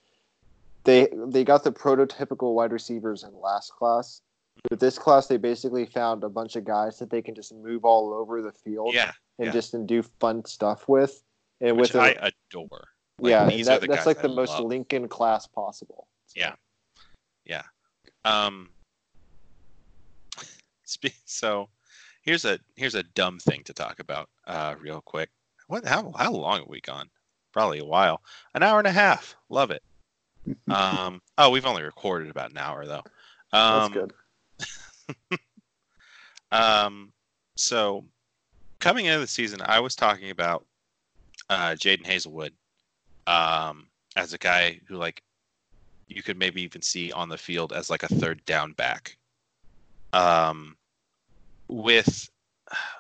Speaker 3: they they got the prototypical wide receivers in last class. But this class, they basically found a bunch of guys that they can just move all over the field
Speaker 1: yeah,
Speaker 3: and
Speaker 1: yeah.
Speaker 3: just and do fun stuff with. And
Speaker 1: which
Speaker 3: with
Speaker 1: I
Speaker 3: a,
Speaker 1: adore. Like,
Speaker 3: yeah, and
Speaker 1: these are
Speaker 3: that, that's like
Speaker 1: I
Speaker 3: the most
Speaker 1: love.
Speaker 3: Lincoln class possible.
Speaker 1: Yeah. Yeah. Um. So, here's a here's a dumb thing to talk about, uh, real quick. What? How how long have we gone? Probably a while. An hour and a half. Love it. Um. Oh, we've only recorded about an hour though.
Speaker 3: That's
Speaker 1: Um,
Speaker 3: good.
Speaker 1: Um, so coming into the season, I was talking about uh, Jadon Haselwood um, as a guy who, like, you could maybe even see on the field as like a third down back. Um, with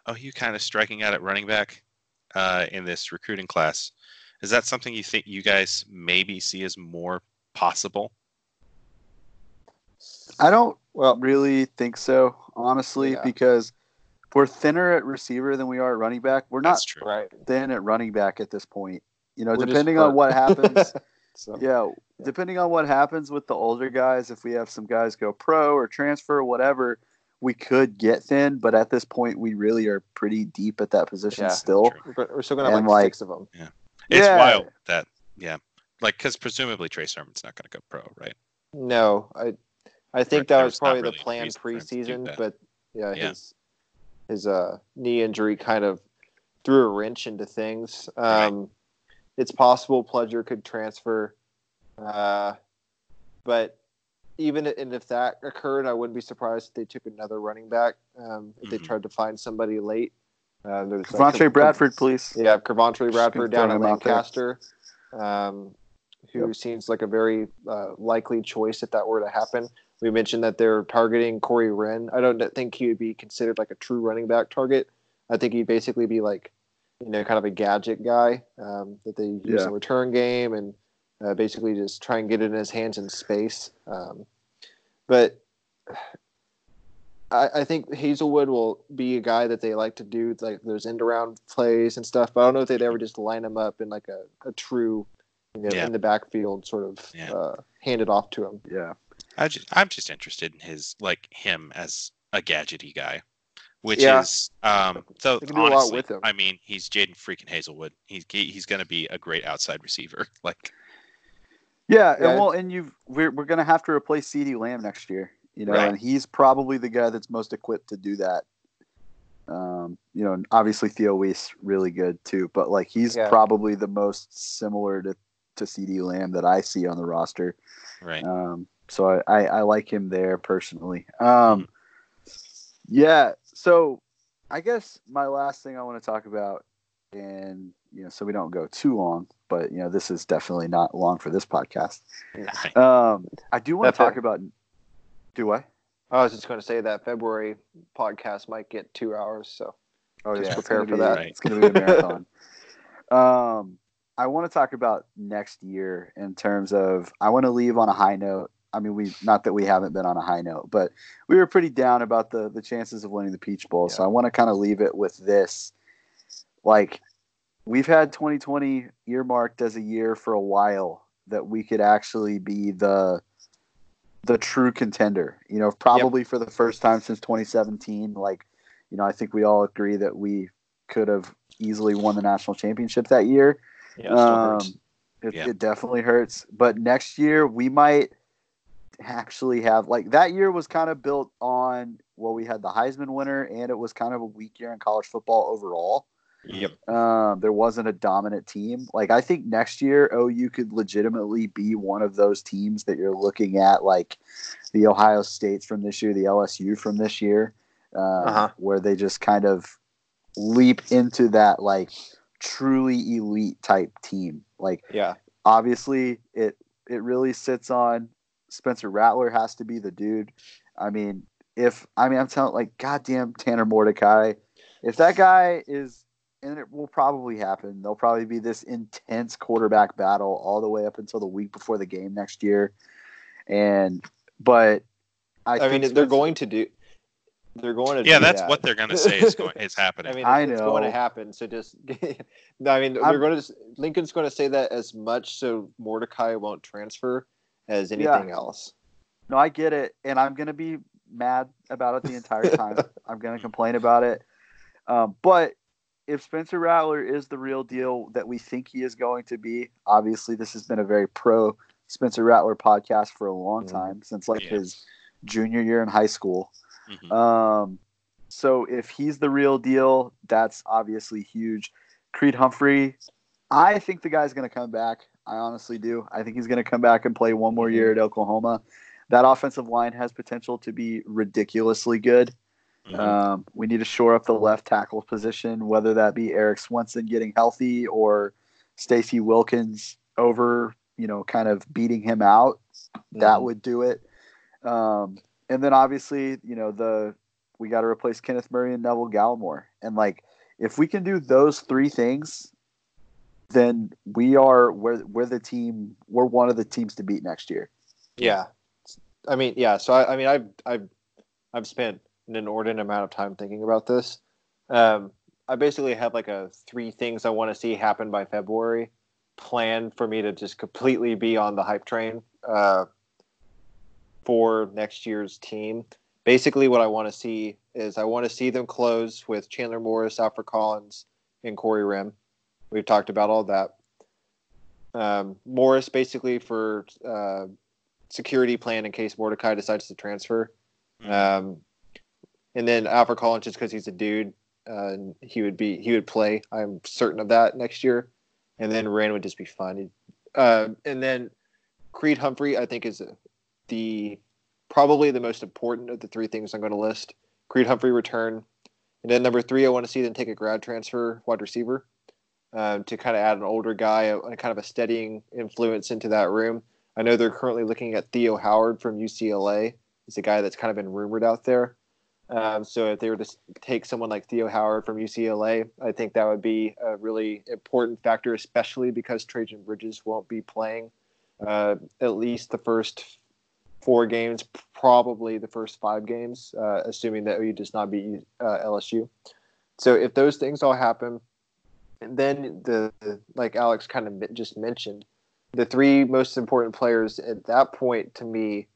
Speaker 1: oh, you kind of striking out at running back uh, in this recruiting class. Is that something you think you guys maybe see as more possible?
Speaker 2: I don't
Speaker 3: Well,
Speaker 2: really think so, honestly,
Speaker 3: Yeah.
Speaker 2: because we're thinner at receiver than we are at running back. We're not
Speaker 3: right.
Speaker 2: thin at running back at this point. You know,
Speaker 3: We're
Speaker 2: depending on what happens.
Speaker 3: So,
Speaker 2: yeah, depending on what happens with the older guys, if we have some guys go pro or transfer or whatever, we could get thin. But at this point, we really are pretty deep at that position
Speaker 3: Yeah,
Speaker 2: still.
Speaker 1: true.
Speaker 3: We're, we're still gonna have
Speaker 2: And,
Speaker 3: like,
Speaker 2: like-
Speaker 3: six of them.
Speaker 1: Yeah, it's
Speaker 2: Yeah.
Speaker 1: wild that yeah, like because presumably Trey Sermon's not going to go pro, right?
Speaker 3: No, I I think
Speaker 1: There
Speaker 3: that
Speaker 1: was
Speaker 3: was probably the
Speaker 1: really a
Speaker 3: plan
Speaker 1: reason for him to do
Speaker 3: preseason, but yeah,
Speaker 1: Yeah.
Speaker 3: his his uh, knee injury kind of threw a wrench into things.
Speaker 1: Right.
Speaker 3: Um, It's possible Pledger could transfer, uh, but even and if that occurred, I wouldn't be surprised if they took another running back. Um, if they
Speaker 1: Mhm.
Speaker 3: tried to find somebody late. Uh, there's like
Speaker 2: Devontae
Speaker 3: some-
Speaker 2: Bradford, please.
Speaker 3: Yeah, Coventry
Speaker 2: Just
Speaker 3: Bradford down
Speaker 2: throw
Speaker 3: in
Speaker 2: him out there.
Speaker 3: Lancaster, um, who
Speaker 2: Yep.
Speaker 3: seems like a very uh, likely choice if that were to happen. We mentioned that they're targeting Corey Wren. I don't think he would be considered like a true running back target. I think he'd basically be like, you know, kind of a gadget guy um, that they use
Speaker 2: Yeah.
Speaker 3: in return game and uh, basically just try and get it in his hands in space. Um, but I, I think Haselwood will be a guy that they like to do like those end around plays and stuff. But I don't know if they'd ever just line him up in like a, a true, you know,
Speaker 1: Yeah.
Speaker 3: in the backfield sort of
Speaker 1: Yeah.
Speaker 3: uh, hand it off to him.
Speaker 2: Yeah.
Speaker 1: I just, I'm just interested in his like him as a gadgety guy, which
Speaker 3: Yeah.
Speaker 1: is um. So
Speaker 3: They a lot
Speaker 1: honestly,
Speaker 3: with him.
Speaker 1: I mean, he's Jadon freaking Haselwood. He's he- he's going to be a great outside receiver. Like,
Speaker 2: Yeah, and well, and you've we're we're gonna have to replace C.D. Lamb next year, you know,
Speaker 1: Right.
Speaker 2: and he's probably the guy that's most equipped to do that. Um, you know, and obviously Theo Wease really good too, but like he's
Speaker 3: Yeah.
Speaker 2: probably the most similar to to C.D. Lamb that I see on the roster.
Speaker 1: right?
Speaker 2: Um, so I, I, I like him there personally. Um, yeah. So I guess my last thing I want to talk about, and you know, so we don't go too long, but you know, this is definitely not long for this podcast.
Speaker 1: Right.
Speaker 2: Um, I do want to talk about. Do I?
Speaker 3: I was just going to say that February podcast might get two hours. So
Speaker 2: Oh
Speaker 3: Just
Speaker 2: yeah,
Speaker 3: prepare for that.
Speaker 2: be- It's going to be a marathon. um, I want to talk about next year in terms of. I want to leave on a high note. I mean, we not that we haven't been on a high note, but we were pretty down about the the chances of winning the Peach Bowl. So I want to kind of leave it with this. Like, we've had 2020 earmarked as a year for a while that we could actually be the the true contender. You know, probably for the first time since 2017. Like, you know, I think we all agree that we could have easily won the national championship that year.
Speaker 3: yeah, it.
Speaker 2: Um, it,
Speaker 1: Yeah.
Speaker 2: it definitely hurts. But next year we might actually have like that year was kind of built on well, we had the Heisman winner and it was kind of a weak year in college football overall.
Speaker 3: Yep.
Speaker 2: Um, there wasn't a dominant team. Like I think next year OU could legitimately be one of those teams that you're looking at, like the Ohio States from this year, the LSU from this year, um,
Speaker 3: Uh-huh.
Speaker 2: where they just kind of leap into that like truly elite type team. Like
Speaker 3: Yeah.
Speaker 2: obviously it it really sits on Spencer Rattler has to be the dude. I mean, if I mean I'm telling like goddamn Tanner Mordecai, if that guy is and it will probably happen. There'll probably be this intense quarterback battle all the way up until the week before the game next year. And but I,
Speaker 3: I,
Speaker 2: think
Speaker 3: mean, they're going to do. They're going to.
Speaker 1: Yeah,
Speaker 3: do
Speaker 1: that's
Speaker 3: that.
Speaker 1: what they're going to say is going is happening.
Speaker 3: I mean,
Speaker 2: I
Speaker 3: it's, it's going to happen. So just, no, I mean,
Speaker 2: I'm-
Speaker 3: they're going to. Lincoln's going to say that as much so Mordecai won't transfer as
Speaker 2: Yeah.
Speaker 3: anything else.
Speaker 2: No, I get it, and I'm gonna be mad about it the entire time. I'm gonna complain about it. Um, but if Spencer Rattler is the real deal that we think he is going to be, obviously this has been a very pro Spencer Rattler podcast for a long
Speaker 3: Mhm.
Speaker 2: time since like
Speaker 1: Yeah.
Speaker 2: his junior year in high school.
Speaker 1: Mhm.
Speaker 2: Um, so if he's the real deal, that's obviously huge. Creed Humphrey, I think the guy's going to come back. I honestly do. I think he's going to come back and play one more year at Oklahoma. That offensive line has potential to be ridiculously good.
Speaker 1: Mhm.
Speaker 2: Um, we need to shore up the left tackle position, whether that be Erik Swenson getting healthy or Stacy Wilkins over, you know, kind of beating him out that
Speaker 3: Mhm.
Speaker 2: would do it. Um, and then obviously, you know, the we got to replace Kenneth Murray and Neville Gallimore. And like, if we can do those three things, then we are we're we're the team. We're one of the teams to beat next year.
Speaker 3: Yeah, I mean, yeah. So I, I mean, I've I've I've spent an inordinate amount of time thinking about this. Um, I basically have like a three things I want to see happen by February, plan for me to just completely be on the hype train uh, for next year's team. Basically, what I want to see is I want to see them close with Chandler Morris, Alfred Collins, and Corey Wren. We've talked about all that. Um, Morris basically for uh, security plan in case Mordecai decides to transfer.
Speaker 1: Mhm.
Speaker 3: Um, and then Alfred Collins, just because he's a dude, uh, he would be he would play. I'm certain of that next year. And then Rand would just be fun. Uh, and then Creed Humphrey, I think, is the probably the most important of the three things I'm going to list. Creed Humphrey return, and then number three, I want to see them take a grad transfer wide receiver um, to kind of add an older guy, a, a kind of a steadying influence into that room. I know they're currently looking at Theo Howard from UCLA. He's a guy that's kind of been rumored out there. Um, so if they were to take someone like Theo Howard from UCLA, I think that would be a really important factor, especially because Trejan Bridges won't be playing uh, at least the first four games, probably the first five games, uh, assuming that OU does not beat uh, LSU. So if those things all happen, and then the like Alex kind of just mentioned, the three most important players at that point to me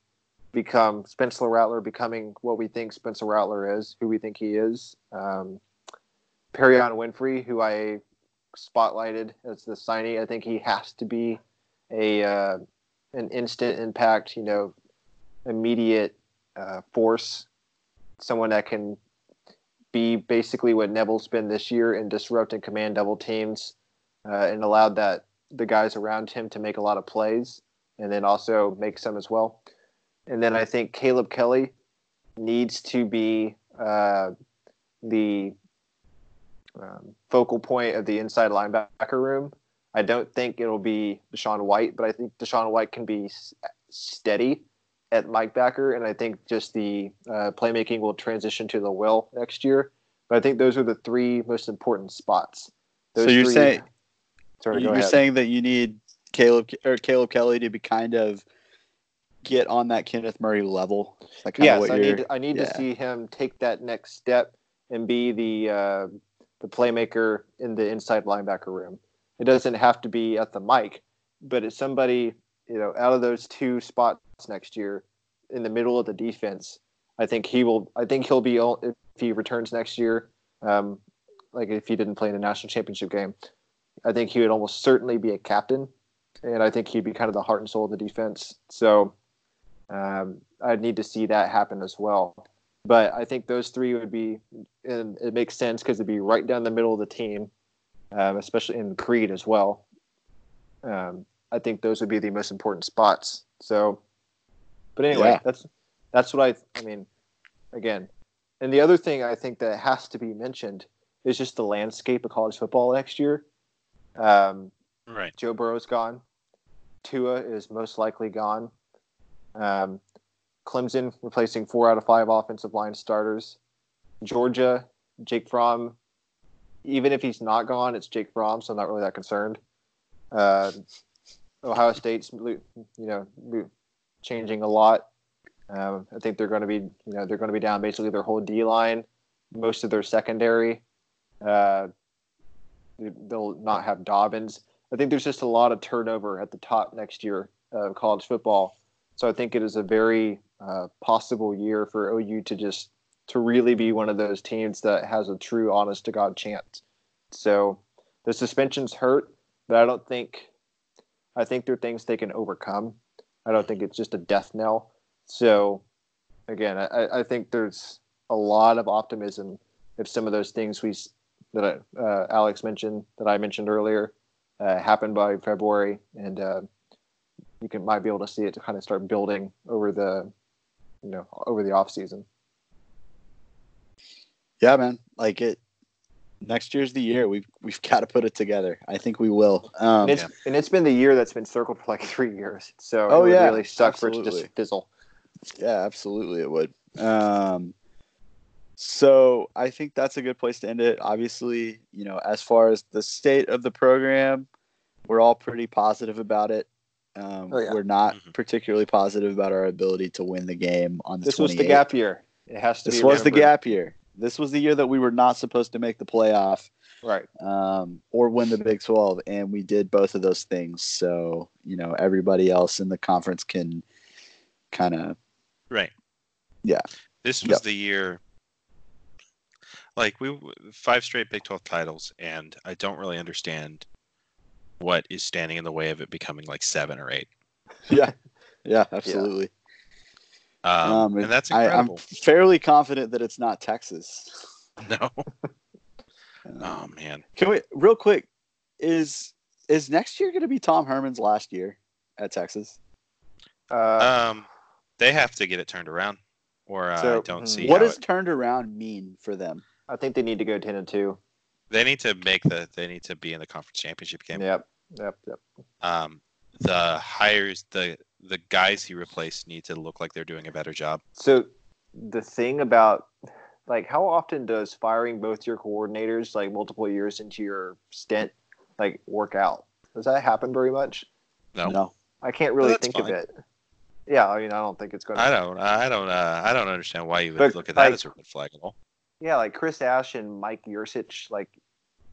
Speaker 3: become Spencer Rattler becoming what we think Spencer Rattler is, who we think he is. Um, Perrion Winfrey, who I spotlighted as the signee, I think he has to be a uh, an instant impact, you know, immediate uh, force, someone that can be basically what Neville's been this year in disrupting command double teams uh, and allowed that the guys around him to make a lot of plays and then also make some as well. And then I think Caleb Kelly needs to be uh, the um, focal point of the inside linebacker room. I don't think it'll be DaShaun White, but I think DaShaun White can be s- steady at Mike Backer, and I think just the uh, playmaking will transition to the will next year. But I think those are the three most important spots.
Speaker 2: So you're
Speaker 3: three-
Speaker 2: saying
Speaker 3: Sorry,
Speaker 2: you're
Speaker 3: ahead.
Speaker 2: saying that you need Caleb or Caleb Kelly to be kind of get on that Kenneth Murray level. Is that kind of
Speaker 3: yes, I need I need
Speaker 2: yeah.
Speaker 3: to see him take that next step and be the uh, the playmaker in the inside linebacker room. It doesn't have to be at the mic, but it's somebody you know out of those two spots next year in the middle of the defense. I think he will. I think he'll be all- if he returns next year. Um, like if he didn't play in the national championship game, I think he would almost certainly be a captain, and I think he'd be kind of the heart and soul of the defense. So um, I'd need to see that happen as well. But I think those three would be, and it makes sense because it'd be right down the middle of the team, um, especially in Creed as well. Um, I think those would be the most important spots. So, but anyway,
Speaker 2: Yeah.
Speaker 3: that's that's what I. I mean, again, and the other thing I think that has to be mentioned is just the landscape of college football next year. Um,
Speaker 1: Right.
Speaker 3: Joe Burrow's gone. Tua is most likely gone. Um, Clemson replacing four out of five offensive line starters. Georgia, Jake Fromm. Even if he's not gone, it's Jake Fromm, so I'm not really that concerned. Uh, Ohio State's, you know, changing a lot. Um, I think they're going to be, you know, they're going to be down basically their whole D line, most of their secondary. Uh, they'll not have Dobbins. I think there's just a lot of turnover at the top next year of college football. So I think it is a very uh, possible year for OU to just to really be one of those teams that has a true honest to god chance. So the suspensions hurt, but I don't think I think they're things they can overcome. I don't think it's just a death knell. So again, I, I think there's a lot of optimism if some of those things we that uh, Alex mentioned that I mentioned earlier uh, happen by February, and uh, you can might be able to see it to kind of start building over the you know over the off season.
Speaker 2: Yeah, man. Like it. Next year's the year. We've we've got to put it together. I think we will. Um,
Speaker 3: and it's and it's been the year that's been circled for like three years. So
Speaker 2: Oh,
Speaker 3: it
Speaker 2: yeah,
Speaker 3: really suck for it to just fizzle.
Speaker 2: yeah, absolutely, it would. Um, so I think that's a good place to end it. Obviously, you know, as far as the state of the program, we're all pretty positive about it. Um,
Speaker 3: Oh, yeah.
Speaker 2: We're not
Speaker 1: Mhm.
Speaker 2: particularly positive about our ability to win the game on the
Speaker 3: This was the gap year. It has to
Speaker 2: This
Speaker 3: be.
Speaker 2: was the gap year. This was the year that we were not supposed to make the playoff
Speaker 3: Right.
Speaker 2: um, or win the Big 12, and we did both of those things. So, you know, everybody else in the conference can kind of,
Speaker 1: Right.
Speaker 2: Yeah.
Speaker 1: This was
Speaker 2: Yep.
Speaker 1: the year. Like we five straight Big 12 titles, and I don't really understand what is standing in the way of it becoming like seven or eight.
Speaker 2: yeah, Yeah, absolutely.
Speaker 1: Um,
Speaker 2: Um,
Speaker 1: and that's
Speaker 2: I, I'm fairly confident that it's not Texas.
Speaker 1: no.
Speaker 2: Um,
Speaker 1: Oh man.
Speaker 2: Can we real quick? Is is next year going to be Tom Herman's last year at Texas?
Speaker 3: Uh,
Speaker 1: Um, they have to get it turned around, or
Speaker 3: So,
Speaker 1: I don't see
Speaker 2: What
Speaker 1: how
Speaker 2: does
Speaker 1: it-
Speaker 2: turned around mean for them?
Speaker 3: I think they need to go ten and two.
Speaker 1: they need to make the. They need to be in the conference championship game.
Speaker 3: Yep, yep, yep.
Speaker 1: Um, the hires, the the guys he replaced need to look like they're doing a better job.
Speaker 3: So the thing about like how often does firing both your coordinators like multiple years into your stint like work out? Does that happen very much?
Speaker 1: No,
Speaker 2: No.
Speaker 3: I can't really think
Speaker 1: fine.
Speaker 3: of it. Yeah, I mean, I don't think it's going to.
Speaker 1: I don't. I don't. Uh, I don't understand why you would
Speaker 3: But,
Speaker 1: look at that
Speaker 3: like-
Speaker 1: as a red flag at all.
Speaker 3: Yeah, like Chris Ash and Mike Yurcich, like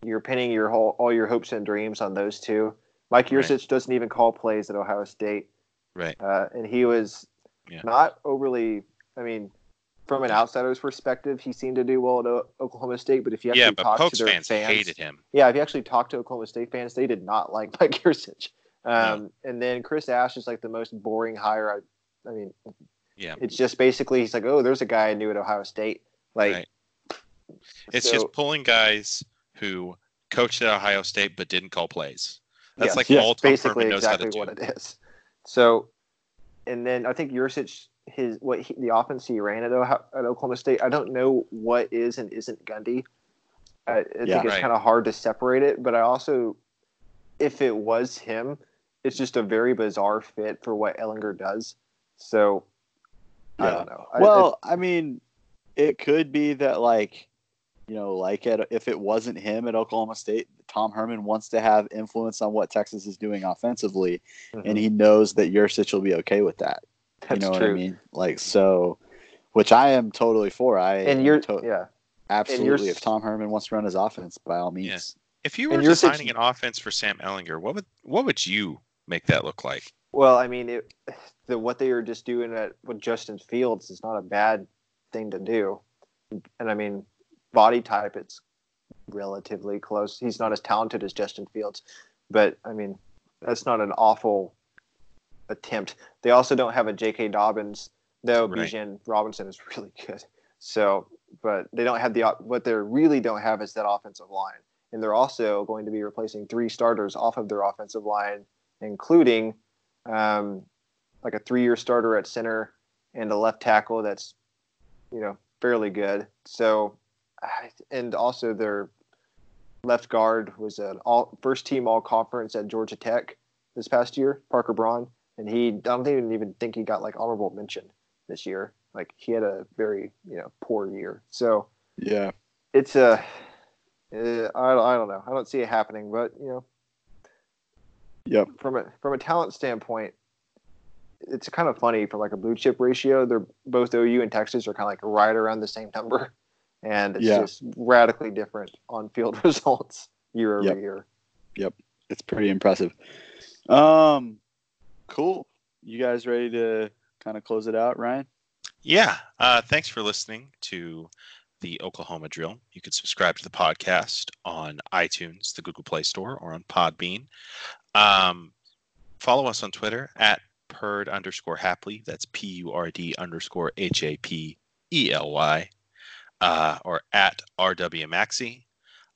Speaker 3: you're pinning your whole all your hopes and dreams on those two. Mike
Speaker 1: Right.
Speaker 3: Doesn't even call plays at Ohio State,
Speaker 1: Right.
Speaker 3: uh, and he was
Speaker 1: Yeah.
Speaker 3: not overly. I mean, from an outsider's perspective, he seemed to do well at O- Oklahoma State. But if you actually
Speaker 1: Yeah,
Speaker 3: talk
Speaker 1: Pokes
Speaker 3: to their
Speaker 1: fans, hated him.
Speaker 3: yeah, if you actually talk to Oklahoma State fans, they did not like Mike Yurcich. Um, And then Chris Ash is like the most boring hire. I, I mean,
Speaker 1: Yeah.
Speaker 3: it's just basically he's like, oh, there's a guy I knew at Ohio State. Like,
Speaker 1: Right. It's
Speaker 3: so-
Speaker 1: just pulling guys who coached at Ohio State but didn't call plays. That's
Speaker 3: Yes,
Speaker 1: like
Speaker 2: yes,
Speaker 1: all Tom
Speaker 3: basically
Speaker 1: Herman knows
Speaker 3: exactly
Speaker 1: how to do.
Speaker 3: what it is. So, and then I think Yurcich, his what he, the offense he ran at, Ohio, at Oklahoma State. I don't know what is and isn't Gundy. I, I
Speaker 2: Yeah.
Speaker 3: think it's
Speaker 1: Right.
Speaker 3: kind of hard to separate it, but I also, if it was him, it's just a very bizarre fit for what Ehlinger does. So, I don't know. I-
Speaker 2: Well, I mean, it could be that like, you know, like at, if it wasn't him at Oklahoma State, Tom Herman wants to have influence on what Texas is doing offensively,
Speaker 3: it- Mhm.
Speaker 2: and he knows that Yurcich will be okay with that.
Speaker 3: that's
Speaker 2: you know
Speaker 3: true.
Speaker 2: what I mean? Like so, which I am totally for. I
Speaker 3: And
Speaker 2: am
Speaker 3: you're,
Speaker 2: to-
Speaker 3: yeah,
Speaker 2: absolutely. if Tom Herman wants to run his offense, by all means.
Speaker 1: If you were
Speaker 3: your
Speaker 1: designing
Speaker 3: situ-
Speaker 1: an offense for Sam Ehlinger, what would what would you make that look like?
Speaker 3: Well, I mean, it, the what they were just doing at with Justin Fields is not a bad thing to do, and I mean, body type it's relatively close. He's not as talented as Justin Fields, but I mean, that's not an awful attempt. They also don't have a J.K. Dobbins, though.
Speaker 1: Right.
Speaker 3: Bijan Robinson is really good. So, but they don't have the what they really don't have is that offensive line, and they're also going to be replacing three starters off of their offensive line, including um, like a three-year starter at center and a left tackle that's you know fairly good. So, and also their left guard was an all first team all conference at Georgia Tech this past year, Parker Braun, and he I don't even even think he got like honorable mention this year. Like he had a very you know poor year. So
Speaker 2: Yeah.
Speaker 3: it's a uh, I, I don't know. I don't see it happening, but you know
Speaker 2: Yep.
Speaker 3: from a from a talent standpoint, it's kind of funny for like a blue chip ratio. They're both OU and Texas are kind of like right around the same number, and it's
Speaker 2: Yeah.
Speaker 3: just radically different on field results year over year. Yep.
Speaker 2: It's pretty impressive. Um, cool. You guys ready to kind of close it out, Ryan?
Speaker 1: Yeah. Uh, thanks for listening to the Oklahoma Drill. You can subscribe to the podcast on iTunes, the Google Play Store, or on Podbean. Um, follow us on Twitter at purd underscore happily. That's P U R D underscore H A P E L Y, uh, or at RW Maxi.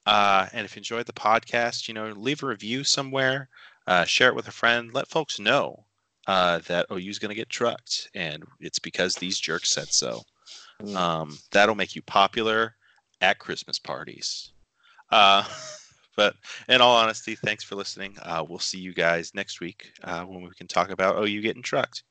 Speaker 1: Uh, and if you enjoyed the podcast, you know, leave a review somewhere, uh, share it with a friend, let folks know uh, that OU is going to get trucked, and it's because these jerks said so.
Speaker 3: Mm.
Speaker 1: Um, that'll make you popular at Christmas parties. Uh, but in all honesty, thanks for listening. Uh, we'll see you guys next week uh, when we can talk about OU getting trucked.